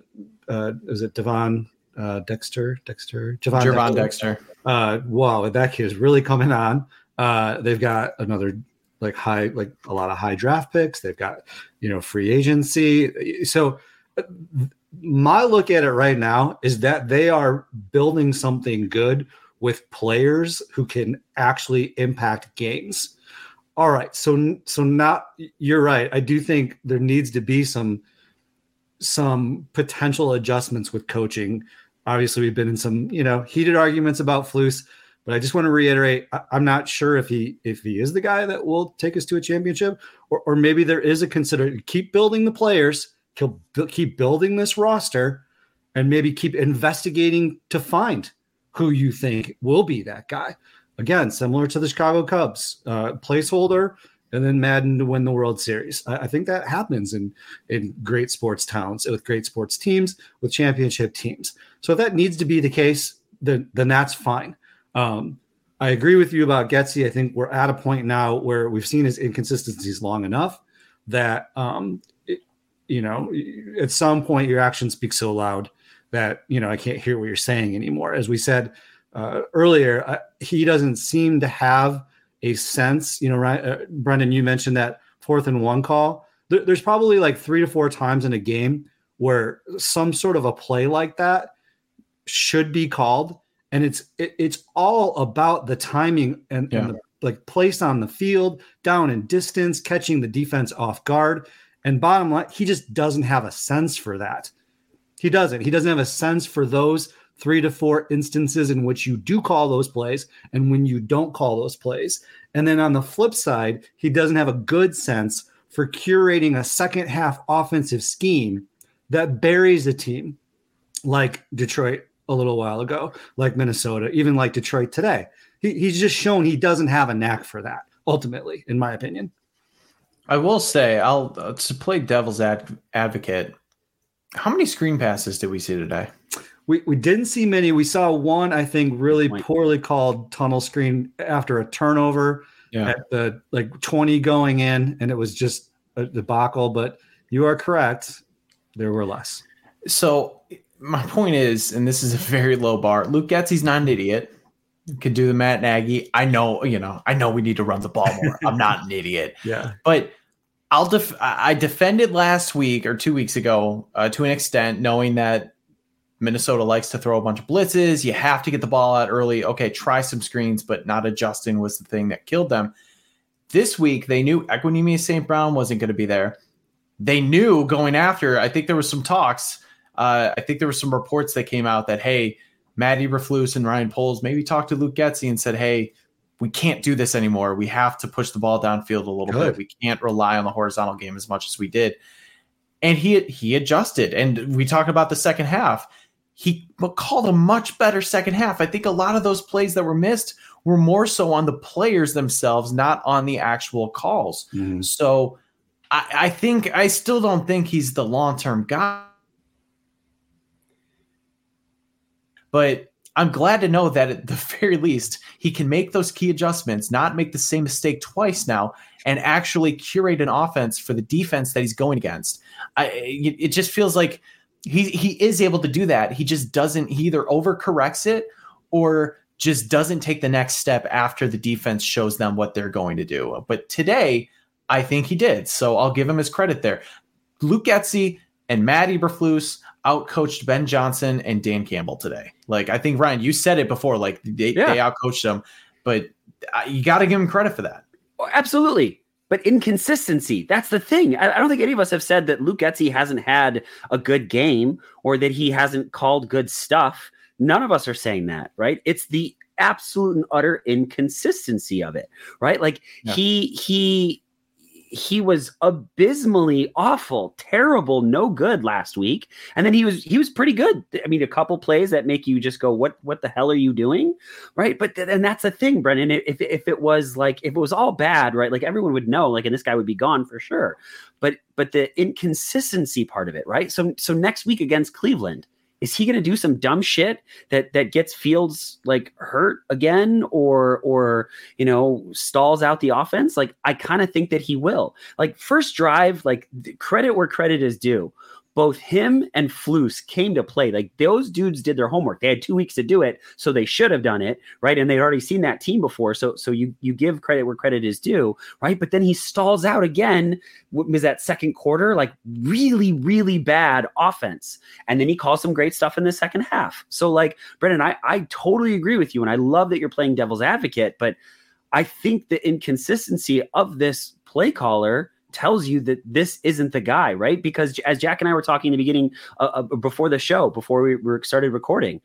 uh is it devon uh dexter? Dexter? Gervon, Gervon dexter. dexter uh, wow, that kid is really coming on. Uh, they've got another like high, like a lot of high draft picks. They've got you know free agency. So uh, my look at it right now is that they are building something good with players who can actually impact games. All right, so so now you're right. I do think there needs to be some some potential adjustments with coaching obviously we've been in some you know heated arguments about Flus, but I just want to reiterate I, am not sure if he if he is the guy that will take us to a championship, or or maybe there is a consider keep building the players, keep building this roster, and maybe keep investigating to find who you think will be that guy. Again, similar to the Chicago Cubs, uh, placeholder and then Maddon to win the World Series. I, I, think that happens in in great sports towns with great sports teams with championship teams. So if that needs to be the case, then then that's fine. Um, I agree with you about Getsy. I think we're at a point now where we've seen his inconsistencies long enough that um, it, you know at some point your actions speak so loud that you know I can't hear what you're saying anymore. As we said uh, earlier, uh, he doesn't seem to have a sense. You know, right, uh, Brendan, you mentioned that fourth and one call. There, there's probably like three to four times in a game where some sort of a play like that should be called, and it's it, it's all about the timing and, yeah. and the, like place on the field, down in distance, catching the defense off guard. And bottom line, he just doesn't have a sense for that. He doesn't. He doesn't have a sense for those three to four instances in which you do call those plays and when you don't call those plays. And then on the flip side, he doesn't have a good sense for curating a second half offensive scheme that buries a team like Detroit a little while ago, like Minnesota, even like Detroit today. He, he's just shown he doesn't have a knack for that, ultimately, in my opinion. I will say, I'll uh, to play devil's ad- advocate. How many screen passes did we see today? We, we didn't see many. We saw one, I think, really poorly called tunnel screen after a turnover yeah. at the like 20 going in, and it was just a debacle. But you are correct. There were less. So my point is, and this is a very low bar, Luke Getsy's not an idiot. Could do the Matt Nagy. I know, you know, I know we need to run the ball more. I'm not an idiot. *laughs* Yeah. But I'll def- I defended last week or two weeks ago uh, to an extent, knowing that Minnesota likes to throw a bunch of blitzes. You have to get the ball out early. Okay, try some screens, but not adjusting was the thing that killed them. This week, they knew Equanimeous St. Brown wasn't going to be there. They knew going after, I think there was some talks. Uh, I think there were some reports that came out that, hey, Matt Eberflus and Ryan Poles maybe talked to Luke Getsy and said, hey, we can't do this anymore. We have to push the ball downfield a little Good. bit. We can't rely on the horizontal game as much as we did. And he he adjusted. And we talk about the second half he called a much better second half. I think a lot of those plays that were missed were more so on the players themselves, not on the actual calls. Mm-hmm. So I, I think I still don't think he's the long term guy. But I'm glad to know that at the *laughs* very least he can make those key adjustments, not make the same mistake twice now, and actually curate an offense for the defense that he's going against. I, it just feels like he he is able to do that. He just doesn't. He either overcorrects it or just doesn't take the next step after the defense shows them what they're going to do. But today, I think he did. So I'll give him his credit there. Luke Getsy and Matt Eberflus outcoached Ben Johnson and Dan Campbell today. Like I think Ryan, you said it before. Like they yeah. they outcoached them, but uh, you got to give him credit for that. Oh, absolutely but inconsistency. That's the thing. I, I, don't think any of us have said that Luke Getsy hasn't had a good game or that he hasn't called good stuff. None of us are saying that, right? It's the absolute and utter inconsistency of it, right? Like yeah. he he he was abysmally awful, terrible, no good last week. And then he was he was pretty good. I mean, a couple plays that make you just go, "What what the hell are you doing?" Right? But th- and that's the thing, Brendan. If if it was like if it was all bad, right? Like everyone would know, like, and this guy would be gone for sure. But but the inconsistency part of it, right? So so next week against Cleveland is he going to do some dumb shit that that gets Fields like hurt again or or you know stalls out the offense? Like I kind of think that he will. Like first drive, like credit where credit is due both him and Flus came to play. Like those dudes did their homework. They had two weeks to do it, so they should have done it, right? And they'd already seen that team before. So so you you give credit where credit is due, right? But then he stalls out again. Was that second quarter like really really bad offense? And then he calls some great stuff in the second half. So like Brendan, I I totally agree with you, and I love that you're playing devil's advocate, but I think the inconsistency of this play caller tells you that this isn't the guy, right? Because as Jack and I were talking in the beginning uh, uh, before the show, before we started recording,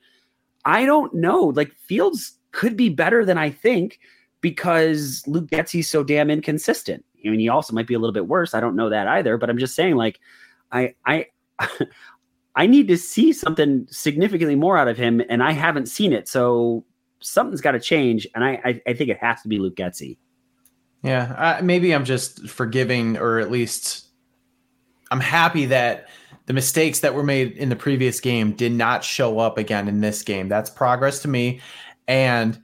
I don't know. Like Fields could be better than I think because Luke Getsy so damn inconsistent. I mean, he also might be a little bit worse. I don't know that either, but I'm just saying, like, I I *laughs* I need to see something significantly more out of him, and I haven't seen it. So something's got to change, and I, I, I think it has to be Luke Getsy. Yeah, uh, maybe I'm just forgiving, or at least I'm happy that the mistakes that were made in the previous game did not show up again in this game. That's progress to me, and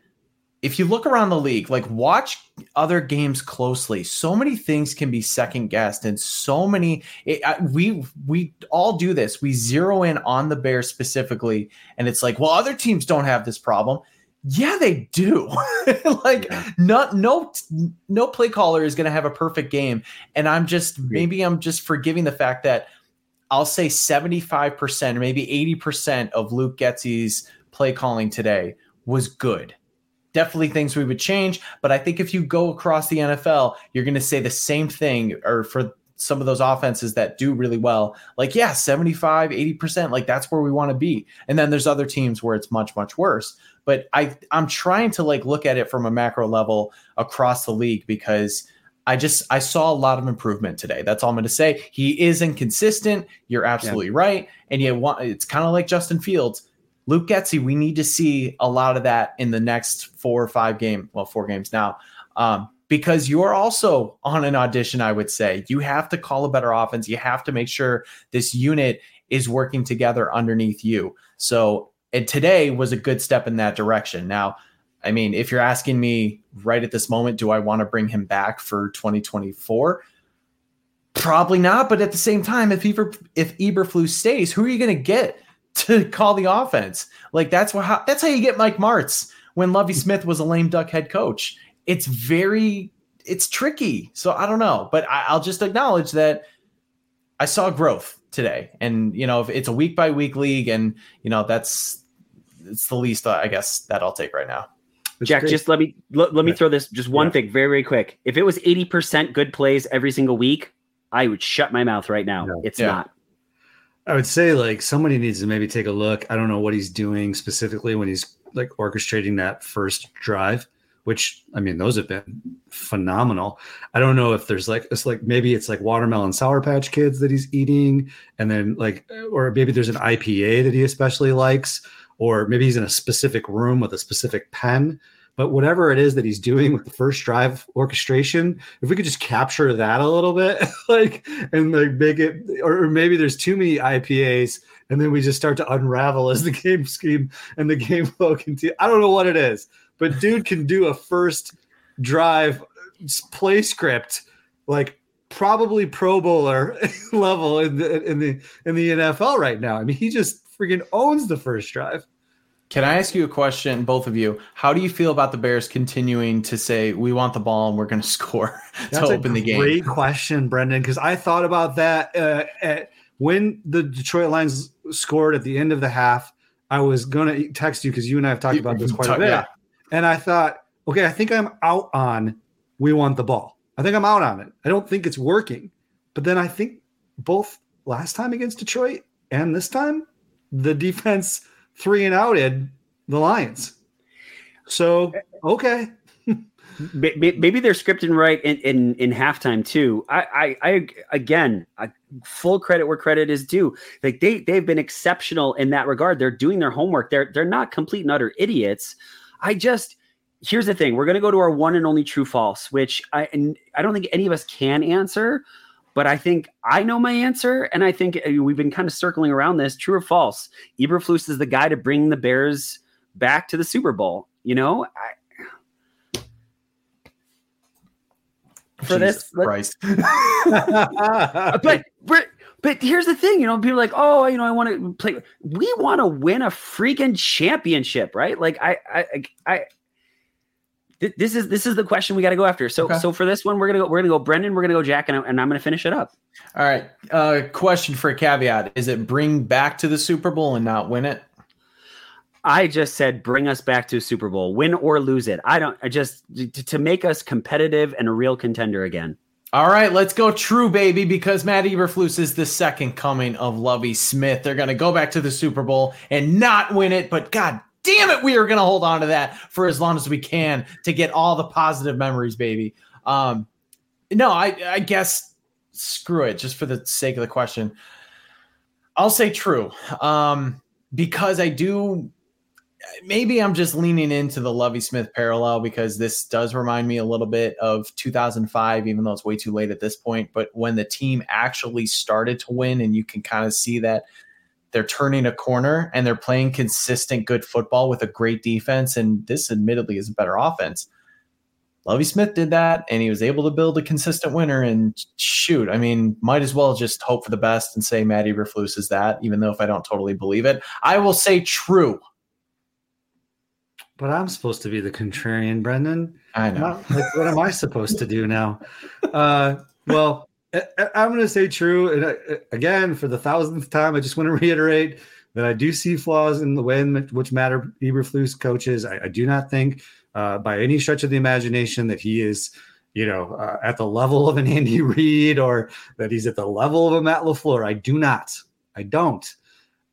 if you look around the league, like watch other games closely, so many things can be second guessed, and so many. It, we we all do this. We zero in on the Bears specifically, and it's like, well, other teams don't have this problem. Yeah, they do. *laughs* like, yeah. not no no play caller is going to have a perfect game, and I'm just maybe I'm just forgiving the fact that I'll say 75 percent or maybe 80 percent of Luke Getsy's play calling today was good definitely things we would change. But I think if you go across the NFL, you're going to say the same thing, or for some of those offenses that do really well, like, yeah, 75, 80%, like that's where we want to be. And then there's other teams where it's much, much worse. But I, I'm trying to like look at it from a macro level across the league because I just I saw a lot of improvement today. That's all I'm going to say. He is inconsistent. You're absolutely yeah. right, and you want it's kind of like Justin Fields Luke Getsy, we need to see a lot of that in the next four or five game, well, four games now, um, because you're also on an audition. I would say you have to call a better offense. You have to make sure this unit is working together underneath you. So, and today was a good step in that direction. Now, I mean, if you're asking me right at this moment, do I want to bring him back for 2024? Probably not. But at the same time, if Eber, if Eberflus stays, who are you going to get? to call the offense. Like that's what how, that's how you get Mike Martz when Lovie Smith was a lame duck head coach. It's very it's tricky. So I don't know, but I, will just acknowledge that I saw growth today, and you know if it's a week by week league, and you know that's it's the least I guess that I'll take right now. Jack, just let me let, let me throw this just one yeah. thing very very quick. If it was eighty percent good plays every single week, I would shut my mouth right now. It's yeah. not. I would say like somebody needs to maybe take a look. I don't know what he's doing specifically when he's like orchestrating that first drive, which I mean those have been phenomenal. I don't know if there's like it's like maybe it's like watermelon sour patch kids that he's eating and then like or maybe there's an IPA that he especially likes or maybe he's in a specific room with a specific pen but whatever it is that he's doing with the first drive orchestration, if we could just capture that a little bit, *laughs* like and like make it, or maybe there's too many IPAs, and then we just start to unravel as the *laughs* game scheme and the game flow continues. I don't know what it is, but dude can do a first drive play script like probably Pro Bowler *laughs* level in the in the in the NFL right now. I mean, he just freaking owns the first drive. Can I ask you a question, both of you? How do you feel about the Bears continuing to say we want the ball and we're going *laughs* to score to open the game? Great question, Brendan. Because I thought about that uh, at, when the Detroit Lions scored at the end of the half. I was going to text you because you and I have talked about this quite talk, a bit, yeah. And I thought, okay, I think I'm out on we want the ball. I think I'm out on it. I don't think it's working. But then I think both last time against Detroit and this time, the defense three and outed the Lions. So okay. Maybe they're scripting right in, in, in halftime too. I, I, I again, I, full credit where credit is due. Like they, they've been exceptional in that regard. They're doing their homework. They're, they're not complete and utter idiots. I just, here's the thing. We're going to go to our one and only true false, which I, and I don't think any of us can answer, but I think I know my answer, and I think uh, we've been kind of circling around this. True or false? Eberflus is the guy to bring the Bears back to the Super Bowl. You know, I, for Jesus this, Christ. *laughs* *laughs* but but here's the thing, you know, people like, oh, you know, I want to play. We want to win a freaking championship, right? Like, I, I, I, this is this is the question we got to go after. So okay. so for this one, we're gonna go we're gonna go Brendan, we're gonna go Jack, and, I, and I'm gonna finish it up. All right. Uh, question for a caveat: Is it bring back to the Super Bowl and not win it? I just said bring us back to Super Bowl, win or lose it. I don't. I just to, to make us competitive and a real contender again. All right, let's go true, baby, because Matt Eberflus is the second coming of Lovie Smith. They're going to go back to the Super Bowl and not win it, but God damn it, we are going to hold on to that for as long as we can to get all the positive memories, baby. Um, no, I, I guess screw it, just for the sake of the question. I'll say true, um, because I do maybe I'm just leaning into the Lovie Smith parallel because this does remind me a little bit of 2005, even though it's way too late at this point. But when the team actually started to win, and you can kind of see that they're turning a corner and they're playing consistent, good football with a great defense. And this, admittedly, is a better offense. Lovie Smith did that, and he was able to build a consistent winner. And shoot, I mean, might as well just hope for the best and say Matt Eberflus is that, even though if I don't totally believe it, I will say true. But I'm supposed to be the contrarian, Brendan. I know. Like, what am I supposed to do now? Uh, well, I, am going to say true. And uh, again, for the thousandth time, I just want to reiterate that I do see flaws in the way in which Matt Eberflus coaches. I, I do not think, uh, by any stretch of the imagination, that he is, you know, uh, at the level of an *laughs* Andy Reid or that he's at the level of a Matt LaFleur. I do not. I don't.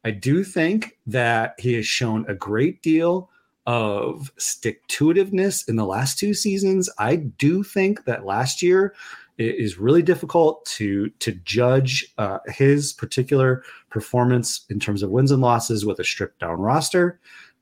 I do think that he has shown a great deal of stick to itiveness in the last two seasons. I do think that last year it is really difficult to to judge uh, his particular performance in terms of wins and losses with a stripped down roster,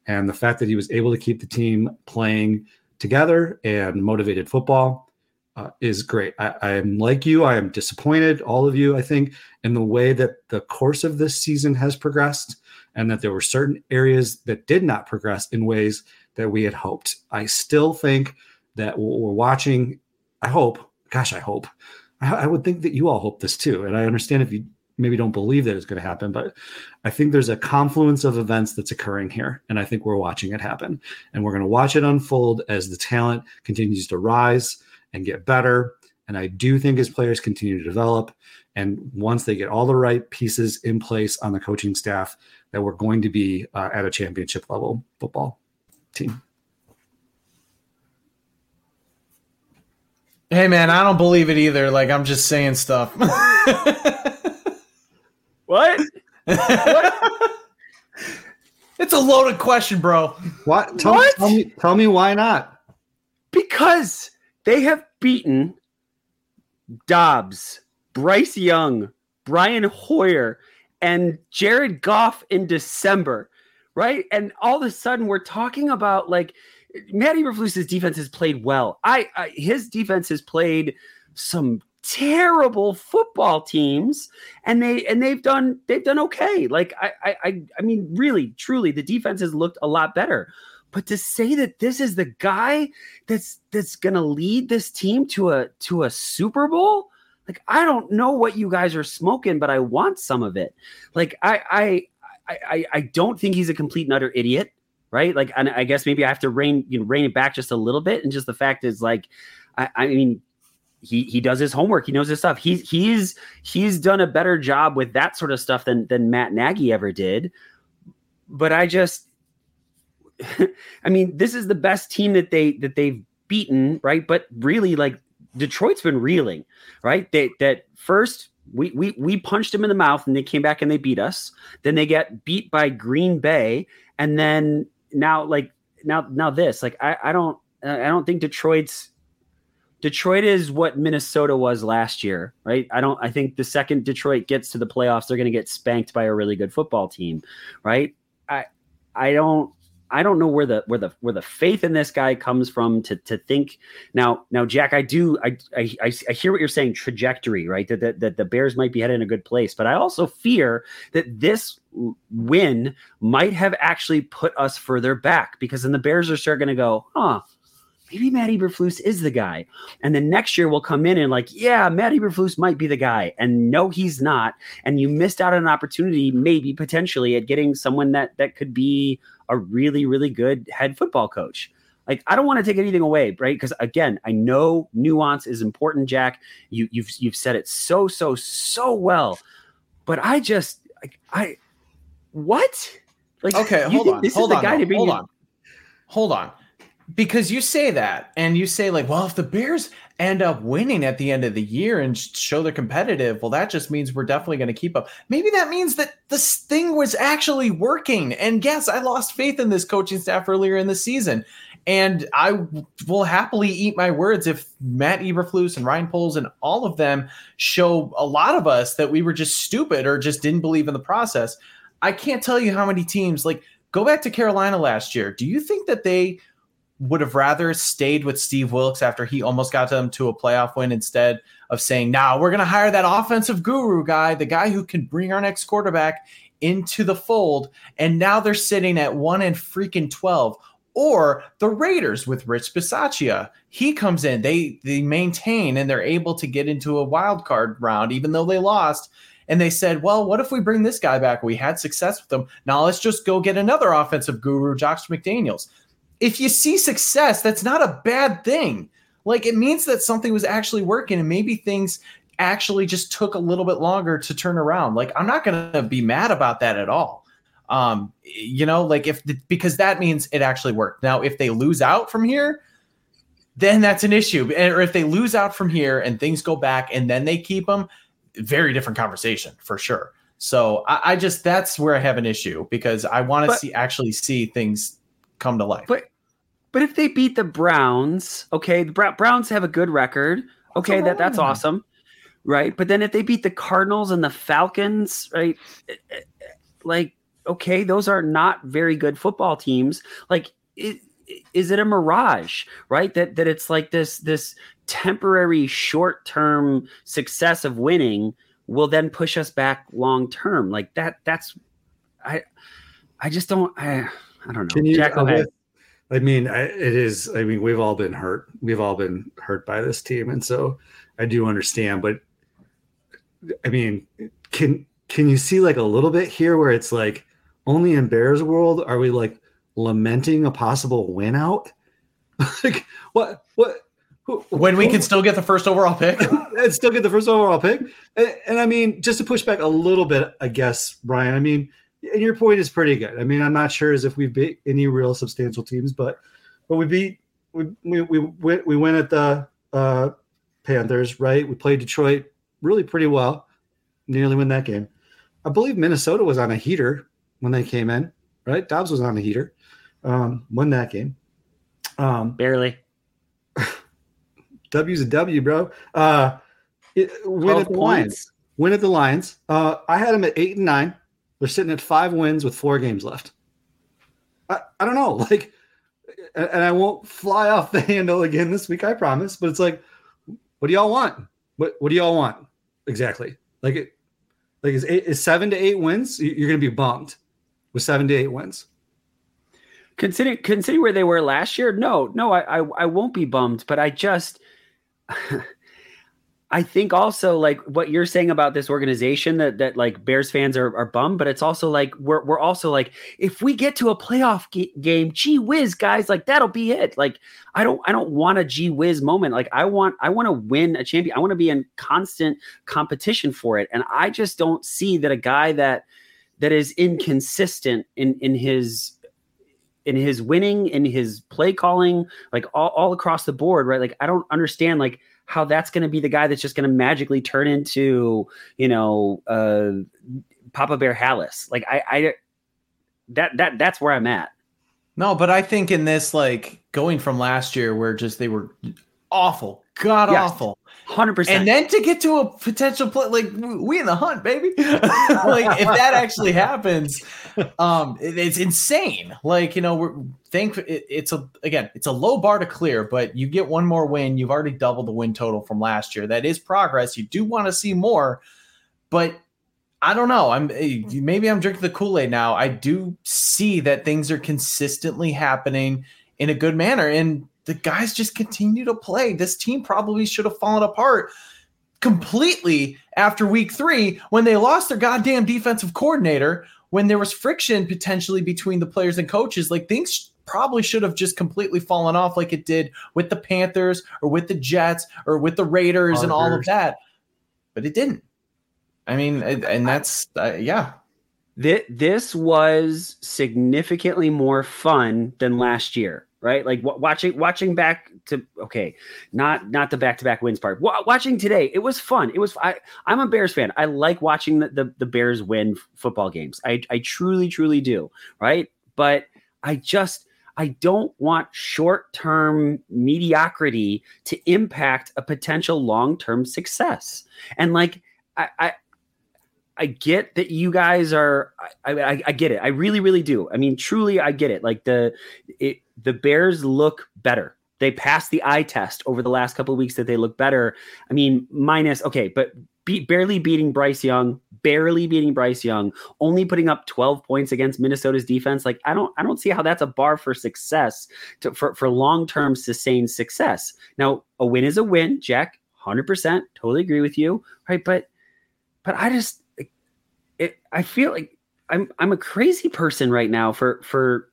and the fact that he was able to keep the team playing together and motivated football uh, is great. I am like you. I am disappointed, all of you. I think in the way that the course of this season has progressed and that there were certain areas that did not progress in ways that we had hoped. I still think that we're watching, I hope, gosh, I hope, I, I would think that you all hope this too. And I understand if you maybe don't believe that it's going to happen, but I think there's a confluence of events that's occurring here. And I think we're watching it happen. And we're going to watch it unfold as the talent continues to rise and get better. And I do think as players continue to develop, and once they get all the right pieces in place on the coaching staff, that we're going to be uh, at a championship level football team. Hey man, I don't believe it either. Like I'm just saying stuff. *laughs* what? what? *laughs* It's a loaded question, bro. What? Tell, what? Tell, me, tell me why not? Because they have beaten Dobbs, Bryce Young, Brian Hoyer, and Jared Goff in December, right? And all of a sudden, we're talking about like Matty Eberflus's defense has played well. I, I his defense has played some terrible football teams and they and they've done they've done okay like I, I i mean really truly the defense has looked a lot better but to say that this is the guy that's that's gonna lead this team to a to a super bowl like I don't know what you guys are smoking, but I want some of it. Like I I I I don't think he's a complete nutter idiot, right? Like and I guess maybe I have to rein you know rein it back just a little bit. And just the fact is like I, I mean he he does his homework. He knows his stuff. He's he's he's done a better job with that sort of stuff than than Matt Nagy ever did. But I just *laughs* I mean, this is the best team that they that they've beaten, right? But really, like Detroit's been reeling, right? They, that first we, we we punched them in the mouth and they came back and they beat us. Then they get beat by Green Bay, and then now like now now this like I I don't I don't think Detroit's Detroit is what Minnesota was last year, right? I don't I think the second Detroit gets to the playoffs, they're going to get spanked by a really good football team, right? I I don't I don't know where the where the where the faith in this guy comes from to to think now now Jack I do I I, I hear what you're saying trajectory right? That, that that the Bears might be headed in a good place but I also fear that this win might have actually put us further back because then the Bears are start going to go huh maybe Matt Eberflus is the guy. And then next year we'll come in and like, yeah, Matt Eberflus might be the guy. And no, he's not. And you missed out on an opportunity, maybe potentially at getting someone that that could be a really, really good head football coach. Like, I don't want to take anything away, right? Because again, I know nuance is important, Jack. You, you've you've said it so, so, so well. But I just, like, I, what? Like, okay, hold on, hold on, hold on, hold on. Because you say that and you say like well if the bears end up winning at the end of the year and show they're competitive well that just means we're definitely going to keep up. Maybe that means that this thing was actually working and yes i lost faith in this coaching staff earlier in the season and i will happily eat my words if matt eberflus and ryan poles and all of them show a lot of us that we were just stupid or just didn't believe in the process. I can't tell you how many teams like go back to carolina last year. Do you think that they would have rather stayed with Steve Wilks after he almost got them to a playoff win instead of saying, "Now nah, we're going to hire that offensive guru guy, the guy who can bring our next quarterback into the fold." And now they're sitting at one and freaking twelve. Or the Raiders with Rich Bisaccia, he comes in, they they maintain, and they're able to get into a wild card round, even though they lost. And they said, well, what if we bring this guy back? We had success with him. Now let's just go get another offensive guru, Josh McDaniels if you see success, that's not a bad thing. Like it means that something was actually working and maybe things actually just took a little bit longer to turn around. Like I'm not going to be mad about that at all. Um, you know, like if the, because that means it actually worked. Now, if they lose out from here, then that's an issue. Or if they lose out from here and things go back and then they keep them, very different conversation for sure. So I, I just that's where I have an issue because I want to see actually see things come to life. But but if they beat the Browns, okay, the Browns have a good record. Okay, that that's awesome. Right? But then if they beat the Cardinals and the Falcons, right? Eh, eh, like okay, those are not very good football teams. Like it, is it a mirage, right? That that it's like this this temporary short-term success of winning will then push us back long term. Like that that's I I just don't I I don't know. Can you, Jack, go ahead. I mean, I, it is. I mean, we've all been hurt. We've all been hurt by this team, and so I do understand. But I mean, can can you see like a little bit here where it's like only in Bears world are we like lamenting a possible win out? *laughs* like what what when we can still get the first overall pick *laughs* and still get the first overall pick and, and, i mean just to push back a little bit i guess brian i mean and your point is pretty good. I mean, I'm not sure as if we beat any real substantial teams, but but we beat we we we went we went at the uh, Panthers, right? We played Detroit really pretty well, nearly win that game. I believe Minnesota was on a heater when they came in, right? Dobbs was on a heater, um, won that game. Um, Barely. *laughs* W's a W, bro. Uh, it, win at the Lions. Win at the Lions. Uh, I had them at eight and nine. They're sitting at five wins with four games left. I, I don't know. *laughs* Like, and I won't fly off the *laughs* handle again this week, I promise. But it's like, what do y'all want? What What do y'all want exactly? Like, it, like is, eight, is seven to eight wins? You're going to be bummed with seven to eight wins. Considering considering where they were last year, no, no, I I, I won't be bummed. But I just *laughs* I think also like what you're saying about this organization that that like Bears fans are, are bummed, but it's also like we're we're also like if we get to a playoff g- game, gee whiz, guys, like that'll be it. Like I don't I don't want a gee whiz moment. Like I want I want to win a champion. I want to be in constant competition for it, and I just don't see that a guy that that is inconsistent in in his in his winning, in his play calling, like all, all across the board, right? Like I don't understand like how that's going to be the guy that's just going to magically turn into, you know, uh, Papa Bear Halas. Like I, I, that that that's where I'm at. No, but I think in this, like going from last year, where just they were awful, god yes. awful, hundred percent, and then to get to a potential play, like we in the hunt, baby. *laughs* like if that actually happens, um, it, it's insane. Like you know, we're think it, it's a again, it's a low bar to clear, but you get one more win, you've already doubled the win total from last year. That is progress. You do want to see more, but I don't know. I'm eh, maybe I'm drinking the Kool Aid now. I do see that things are consistently happening in a good manner, and the guys just continue to play. This team probably should have fallen apart completely after week three when they lost their goddamn defensive coordinator. When there was friction potentially between the players and coaches, like things probably should have just completely fallen off like it did with the Panthers or with the Jets or with the Raiders and all of that. But it didn't. I mean, and that's, uh, yeah. This was significantly more fun than last year right? Like w- watching watching back to okay, not not the back to back wins part. W- watching today, it was fun. It was I I'm a Bears fan. I like watching the the, the Bears win f- football games. I I truly truly do, right? But I just I don't want short term mediocrity to impact a potential long term success. And like, I, I, I get that you guys are. I, I, I get it. I really, really do. I mean, truly, I get it. Like the, it, the Bears look better. They passed the eye test over the last couple weeks that they look better. I mean, minus okay, but beat, barely beating Bryce Young, barely beating Bryce Young, only putting up 12 points against Minnesota's defense. Like I don't I don't see how that's a bar for success to, for for long-term sustained success. Now, a win is a win, Jack. 100% totally agree with you, right? But but I just it I feel like I'm I'm a crazy person right now for for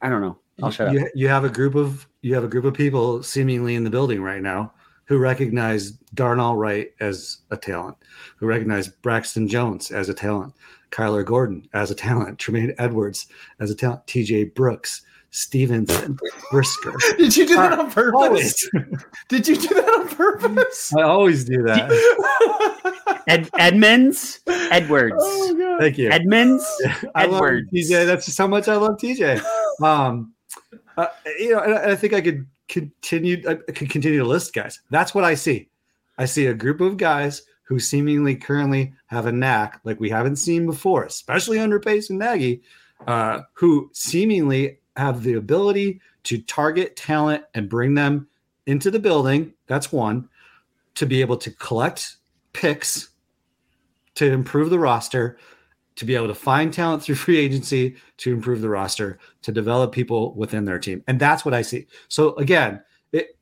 I don't know. I'll shut you, up. You have a group of you have a group of people seemingly in the building right now who recognize Darnell Wright as a talent, who recognize Braxton Jones as a talent, Kyler Gordon as a talent, Tremaine Edwards as a talent, TJ Brooks, Stevenson, Brisker. *laughs* Did you do that on purpose? Always. *laughs* Did you do that on purpose? I always do that. *laughs* Ed, Edmunds, Edwards, oh god. Thank you. Edmunds, I love Edwards. TJ. That's just how much I love TJ. Um, uh, you know, and I I think I could continue. I could continue to list guys. That's what I see. I see a group of guys who seemingly currently have a knack like we haven't seen before, especially under Pace and Nagy, uh, who seemingly have the ability to target talent and bring them into the building. That's one. To be able to collect picks to improve the roster, to be able to find talent through *laughs* free agency to improve the roster, to develop people within their team. And that's what I see. So again, it,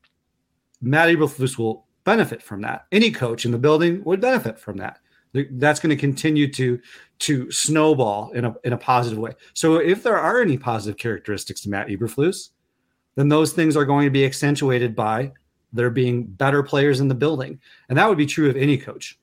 Matt Eberflus will benefit from that. Any coach in the building would benefit from that. That's going to continue to to snowball in a in a positive way. So if there are any positive characteristics to Matt Eberflus, then those things are going to be accentuated by there being better players in the building, and that would be true of any coach.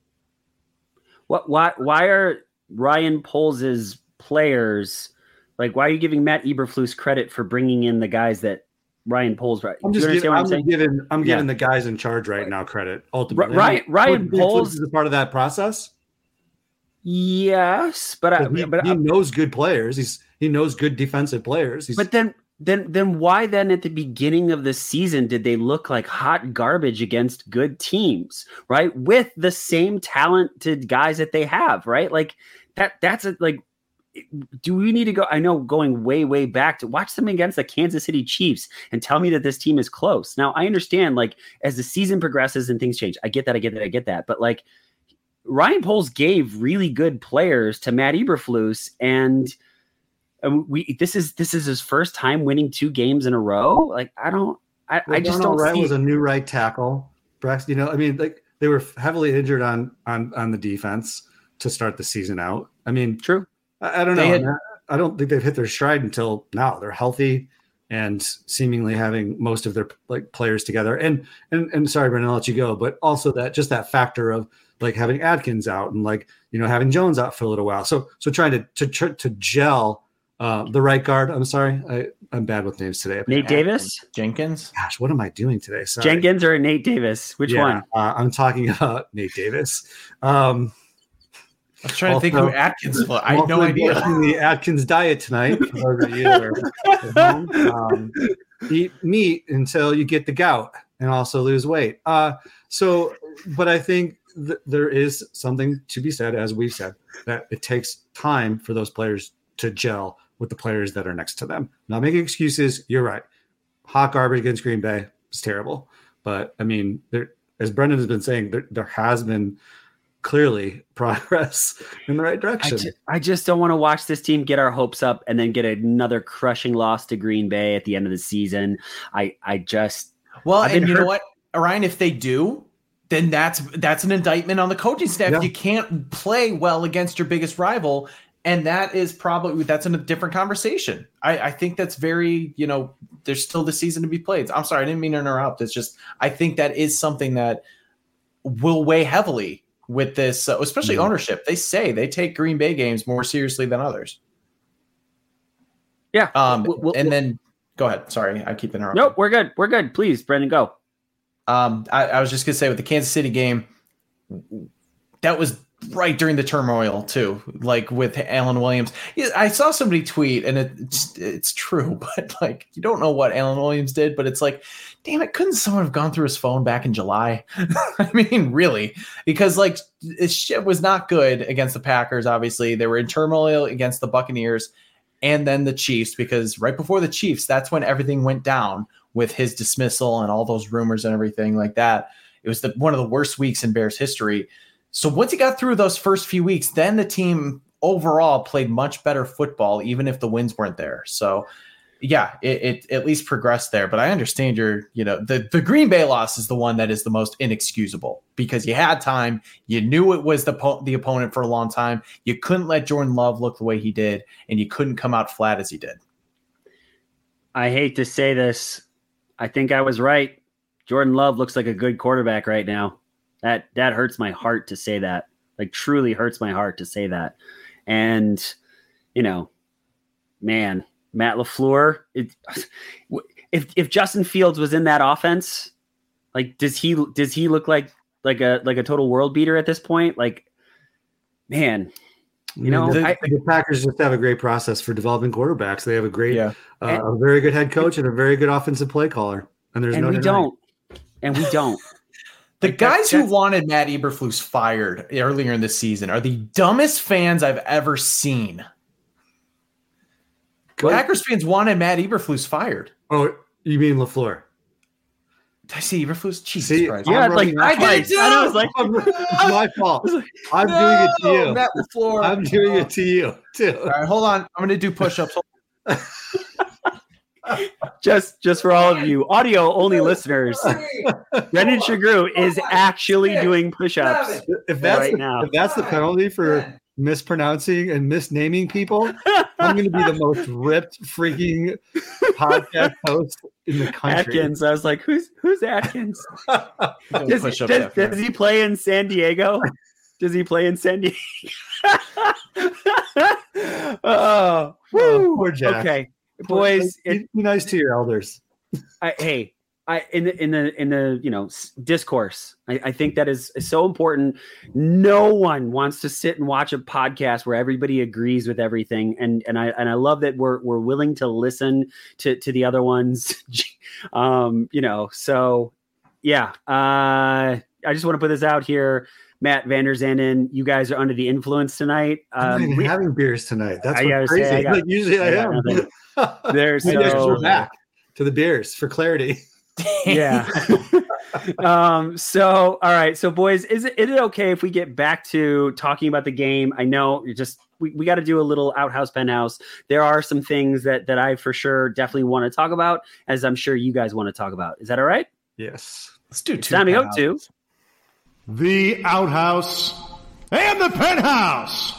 What? Why? Why are Ryan Poles's players like? Why are you giving Matt Eberflus credit for bringing in the guys that Ryan Poles? Right? I'm just giving, I'm I'm giving I'm Yeah. giving the guys in charge right now credit. Ultimately, Ryan- Ryan Poles- is a part of that process. Yes, but I, he, but he I, knows good players. He's he knows good defensive players. He's, but then then then why then at the beginning of the season did they look like hot garbage against good teams, right? With the same talented guys that they have, right? Like that that's a like do we need to go? I know going way, way back to watch them against the Kansas City Chiefs and tell me that this team is close. Now, I understand, like, as the season progresses and things change, I get that, I get that, I get that. But, like, Ryan Poles gave really good players to Matt Eberflus, and we this is this is his first time winning two games in a row. Like, I don't, I, Well, I just Darnell don't Wright see. was a new right tackle. Braxton, you know, I mean, like they were heavily injured on on on the defense to start the season out. I mean, True. I, I don't know. Had- I don't think they've hit their stride until now. They're healthy and seemingly having most of their like players together. And and and sorry, Brendan, I'll let you go, but also that just that factor of like having Adkins out and like you know having Jones out for a little while. So so trying to to tr- to gel uh, the right guard. I'm sorry, I I'm bad with names today. Nate Davis, Jenkins. Gosh, what am I doing today? Sorry. Jenkins, or Nate Davis? Which Yeah, one? Uh, I'm talking *laughs* about Nate Davis. Um, I was trying to think who Atkins was. I had no also idea. The Atkins diet tonight. For those of you that are at home. Um, eat meat until you get the gout and also lose weight. Uh, so, but I think th- there is something to be said, as we've said, that it takes time for those players to gel with the players that are next to them. Not making excuses. You're right. Hot garbage against Green Bay is terrible. But I mean, there, as Brendan has been saying, there, there has been clearly *laughs* progress in the right I, direction. ju- I just don't want to watch this team get our hopes up and then get another crushing loss to Green Bay at the end of the season. I I just Well, I've and been you know what, Ryan? If they do, then that's that's an indictment on the coaching staff. Yeah. You can't play well against your biggest rival, and that is probably that's in a different conversation. I, I think that's very you know there's still the season to be played. I'm sorry, I didn't mean to interrupt. It's just I think that is something that will weigh heavily with this, uh, especially ownership. They say they take Green Bay games more seriously than others. Yeah. Um, Well- well- and then go ahead. Sorry, I keep interrupting. Nope, we're good. We're good. Please, Brendan, go. Um, I, I was just gonna say with the Kansas City game, that was right during the turmoil too, like with Alan Williams. I saw somebody tweet, and it, it's it's true, *laughs* but like you don't know what Alan Williams did, but it's like, damn it, couldn't someone have gone through his phone back in July? *laughs* I mean, really, because like his shit was not good against the Packers. Obviously, they were in turmoil against the Buccaneers. And then the Chiefs, because right before the Chiefs, that's when everything went down with his dismissal and all those rumors and everything like that. It was the, one of the worst weeks in Bears history. So once he got through those first few weeks, then the team overall played much better football, even if the wins weren't there. So yeah, it, it at least progressed there. But I understand your, you know, the, the Green Bay loss is the one that is the most inexcusable because you had time, you knew it was the po- the opponent for a long time. You couldn't let Jordan Love look the way he did, and you couldn't come out flat as he did. I hate to say this. I think I was right. Jordan Love looks like a good quarterback right now. That that hurts my heart to say that. Like truly hurts my heart to say that. And you know, man, Matt LaFleur, it, if if Justin Fields was in that offense, like does he does he look like like a like a total world beater at this point? Like man, you know, the, I- the Packers just have a great process for developing quarterbacks. They have a great, Yeah. uh, a very good head coach and a very good offensive play caller. And there's and no we denying. don't. And we don't. *laughs* The Like, that- guys who wanted Matt Eberflus fired earlier in the season are the dumbest fans I've ever seen. What? Packers fans wanted Matt Eberflus fired. Oh, you mean Lafleur? Did I see Eberflus? Jesus See, Christ. Yeah, I'm like I out. did too. I was like, *laughs* it's my fault. I'm doing it to you. Matt LaFleur. I'm doing it to you too. All right, hold on. I'm going to do push-ups. *laughs* just just for all of you audio only listeners, Brendan oh Sugrue is actually doing push-ups. If that's Right the, now. if that's the penalty for mispronouncing and misnaming people, I'm going to be the *laughs* most ripped freaking podcast *laughs* host in the country. Atkins. I was like, who's who's Atkins? *laughs* Doing Does, does, after. does he play in San Diego? Does he play in San Diego? oh, Oh, woo. poor Jack. okay, boys. be, It, be nice to your elders. I, hey, I in the in the in the you know discourse. I, I think that is, is so important. No one wants to sit and watch a podcast where everybody agrees with everything, and and I and I love that we're we're willing to listen to to the other ones. *laughs* um, you know, so yeah. Uh, I just want to put this out here. Matt Vander Zanden, you guys are under the influence tonight. Um, we, having beers tonight. That's I gotta say, crazy. I got- like *laughs* usually I, I am. *laughs* There's Maybe I should so- back to the beers for clarity. Yeah. *laughs* um, so all right. So boys, is it is it okay if we get back to talking about the game? I know you just we, we got to do a little outhouse penthouse. There are some things that that I for sure definitely want to talk about, as I'm sure you guys want to talk about. Is that all right? Yes. Let's do It's two. time to go to The outhouse and the penthouse.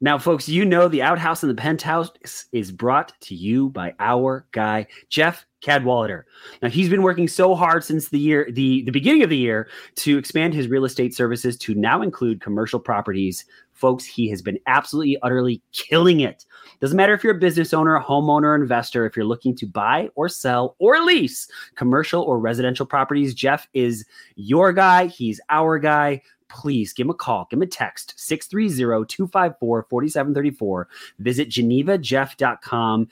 Now, folks, you know the outhouse and the penthouse is brought to you by our guy, Jeff Cadwallader. Now, he's been working so hard since the year, the, the beginning of the year, to expand his real estate services to now include commercial properties. Folks, he has been absolutely, utterly killing it. Doesn't matter if you're a business owner, a homeowner, investor, if you're looking to buy or sell or lease commercial or residential properties, Jeff is your guy. He's our guy please give him a call, give him a text 630-254-4734. Visit genevajeff.com.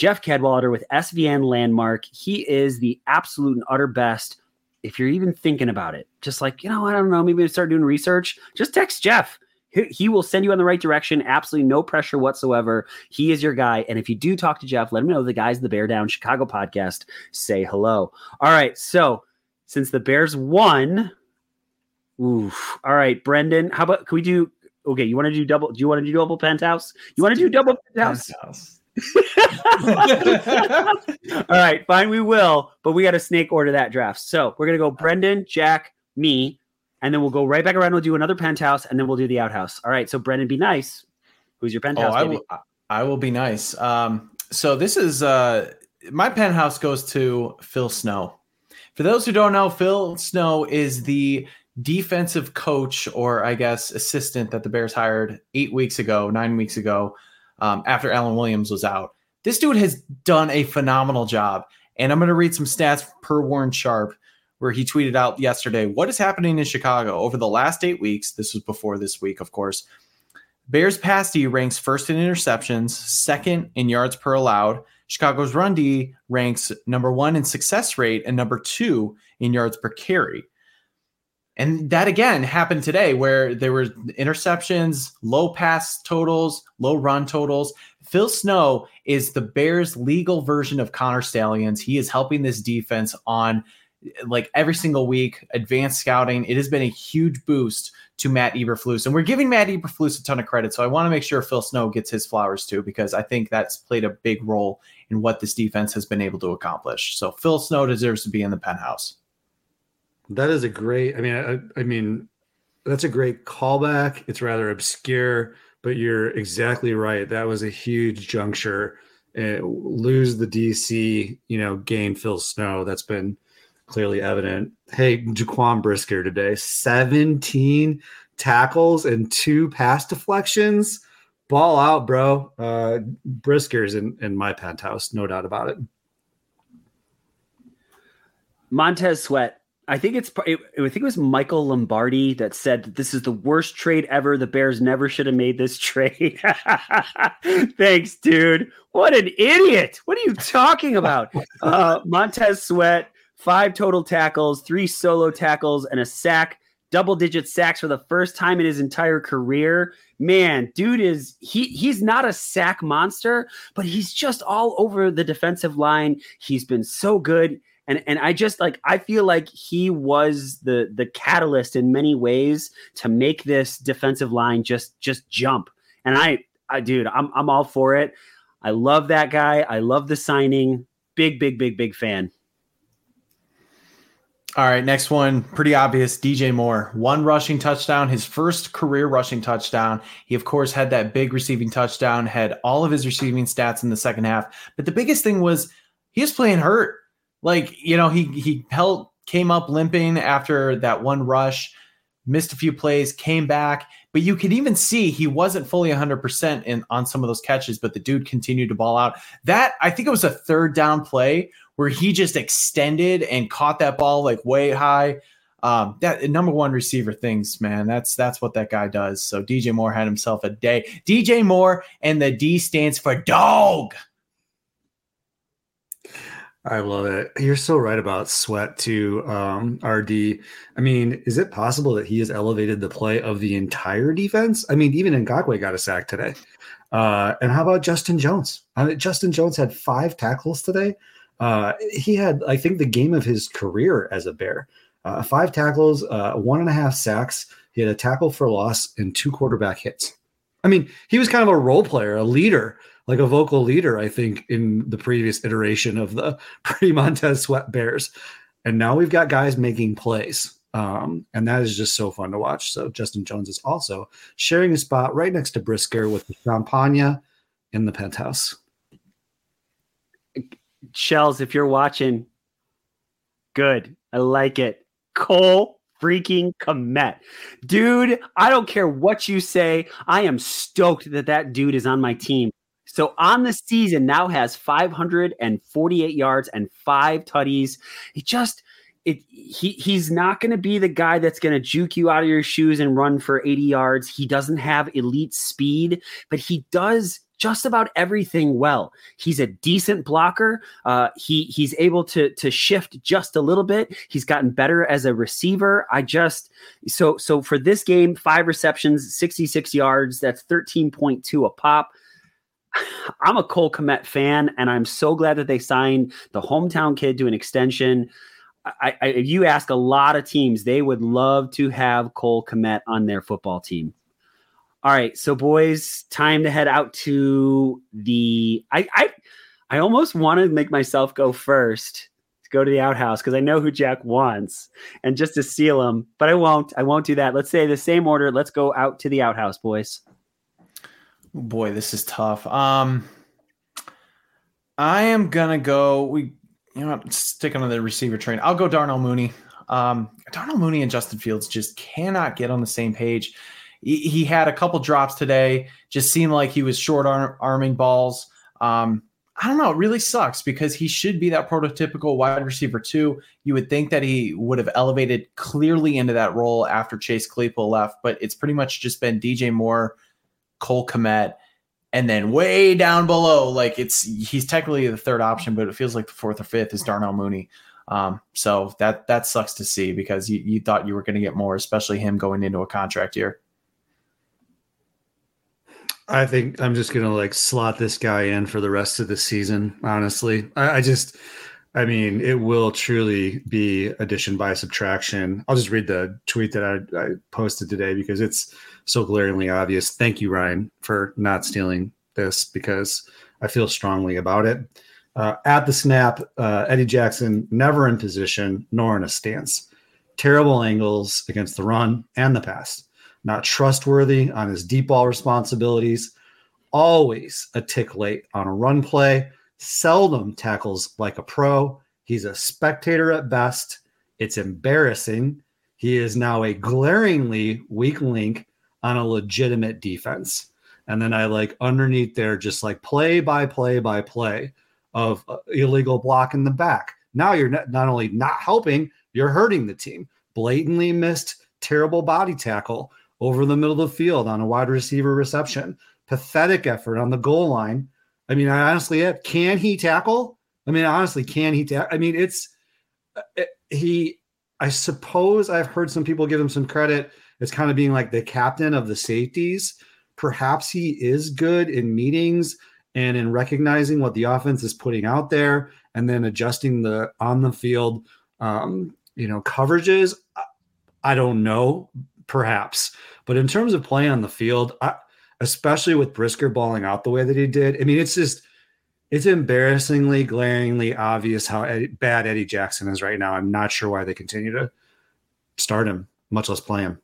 Jeff Cadwallader with SVN Landmark. He is the absolute and utter best. If you're even thinking about it, just like, you know, I don't know, maybe start doing research, just text Jeff. He, he will send you on the right direction. Absolutely no pressure whatsoever. He is your guy. And if you do talk to Jeff, let him know the guys in the Bear Down Chicago podcast say hello. All right. So since the Bears won, Oof. All right, Brendan. How about can we do? Okay, you want to do double? Do you want to do double penthouse? You want to do double penthouse? Penthouse. All right, fine, we will. But we got to snake order that draft. So we're gonna go Brendan, Jack, me, and then we'll go right back around. We'll do another penthouse, and then we'll do the outhouse. All right. So Brendan, be nice. Who's your Oh, penthouse? I baby? will. I will be nice. Um, so this is uh, my penthouse goes to Phil Snow. For those who don't know, Phil Snow is the defensive coach, or I guess assistant that the Bears hired eight weeks ago, nine weeks ago, um, after Alan Williams was out. this dude has done a phenomenal job. And I'm going to read some stats per Warren Sharp, where he tweeted out yesterday what is happening in Chicago over the last eight weeks. This was before this week, of course. Bears pass D ranks first in interceptions, second in yards per allowed. Chicago's run D ranks number one in success rate and number two in yards per carry. And that again happened today where there were interceptions, low pass totals, low run totals. Phil Snow is the Bears' legal version of Connor Stalions. He is helping this defense on like every single week, advanced scouting. It has been a huge boost to Matt Eberflus. And we're giving Matt Eberflus a ton of credit. So I want to make sure Phil Snow gets his flowers too, because I think that's played a big role in what this defense has been able to accomplish. So Phil Snow deserves to be in the penthouse. That is a great. I mean, I, I mean, that's a great callback. It's rather obscure, but you're exactly right. That was a huge juncture. Uh, lose the DC, you know, gain Phil Snow. That's been clearly evident. Hey, Jaquan Brisker today, 17 tackles and two pass deflections. Ball out, bro. Uh, Brisker's in, in my penthouse, no doubt about it. Montez Sweat I think it's I think it was Michael Lombardi that said that this is the worst trade ever. The Bears never should have made this *laughs* trade. *laughs* Thanks, dude. What an idiot! What are you talking about? *laughs* Uh, Montez Sweat, five total tackles, three solo tackles, and a sack. Double digit sacks for the first time in his entire career. Man, dude is he he's not a sack monster, but he's just all over the defensive line. He's been so good and and I just like I feel like he was the the catalyst in many ways to make this defensive line just just jump. And I I dude, I'm I'm all for it. I love that guy. I love the signing. Big big big big fan. All right, next one, pretty obvious. DJ Moore, one rushing touchdown, his first career rushing touchdown. He, of course, had that big receiving touchdown, had all of his receiving stats in the second half. But the biggest thing was he was playing hurt. Like, you know, he he held came up limping after that one rush, missed a few plays, came back, but you could even see he wasn't fully 100% in on some of those catches, but the dude continued to ball out. That I think it was a third down play where he just extended and caught that ball like way high. Um, that number one receiver things, man. That's that's what that guy does. So DJ Moore had himself a day. DJ Moore and the D stands for dog. I love it. You're so right about Sweat to um, RD. I mean, is it possible that he has elevated the play of the entire defense? I mean, even Ngakoue got a sack today. Uh, and how about Justin Jones? I mean, Justin Jones had five tackles today. Uh, he had, I think, the game of his career as a Bear. Uh, five tackles, uh, one and a half sacks. He had a tackle for loss and two quarterback hits. I mean, he was kind of a role player, a leader like a vocal leader, I think, in the previous iteration of the *laughs* pre Montez Sweat Bears. And now we've got guys making plays. Um, and that is just so fun to watch. So Justin Jones is also sharing a spot right next to Brisker with the Champagne in the penthouse. Shells, if you're watching, good. I like it. Cole freaking Kmet. Dude, I don't care what you say. I am stoked that that dude is on my team. So on the season now has 548 yards and five tutties. He just it he he's not going to be the guy that's going to juke you out of your shoes and run for 80 yards. He doesn't have elite speed, but he does just about everything well. He's a decent blocker. Uh, he he's able to to shift just a little bit. He's gotten better as a receiver. I just so so for this game, five receptions, 66 yards. That's 13.2 a pop. I'm a Cole Kmet fan, and I'm so glad that they signed the hometown kid to an extension. I, I, if you ask a lot of teams, they would love to have Cole Kmet on their football team. All right, so boys, time to head out to the. I I, I almost want to make myself go first to go to the outhouse because I know who Jack wants, and just to seal him, but I won't. I won't do that. Let's say the same order. Let's go out to the outhouse, boys. Boy, this is tough. Um, I am gonna go. We, you know, stick on the receiver train. I'll go Darnell Mooney. Um, Darnell Mooney and Justin Fields just cannot get on the same page. He, he had a couple drops today. Just seemed like he was short arm, arming balls. Um, I don't know. It really sucks because he should be that prototypical wide receiver too. You would think that he would have elevated clearly into that role after Chase Claypool left, but it's pretty much just been DJ Moore, Cole Kmet, and then way down below, like it's he's technically the third option, but it feels like the fourth or fifth is Darnell Mooney. Um, so that that sucks to see because you, you thought you were going to get more, especially him going into a contract year. I think I'm just gonna like slot this guy in for the rest of the season. Honestly, I, I, just, I mean, it will truly be addition by subtraction. I'll just read the tweet that I, I posted today because it's so glaringly obvious. Thank you, Ryan, for not stealing this because I feel strongly about it. Uh, at the snap, uh, Eddie Jackson never in position nor in a stance. Terrible angles against the run and the pass not trustworthy on his deep ball responsibilities, always a tick late on a run play, seldom tackles like a pro. He's a spectator at best. It's embarrassing. He is now a glaringly weak link on a legitimate defense. And then I like underneath there, just like play by play by play of uh, illegal block in the back. Now you're not, only not helping, you're hurting the team. Blatantly missed terrible body tackle over the middle of the field on a wide receiver reception. Pathetic effort on the goal line. I mean, I honestly, can he tackle? I mean, honestly, can he? Ta- I mean, it's it, uh, he. I suppose I've heard some people give him some credit as kind of being like the captain of the safeties. Perhaps he is good in meetings and in recognizing what the offense is putting out there, and then adjusting the on the field, um, you know, coverages. I don't know, perhaps. But in terms of playing on the field, I, especially with Brisker balling out the way that he did, I mean, it's just it's embarrassingly, glaringly obvious how bad Eddie Jackson is right now. I'm not sure why they continue to start him, much less play him.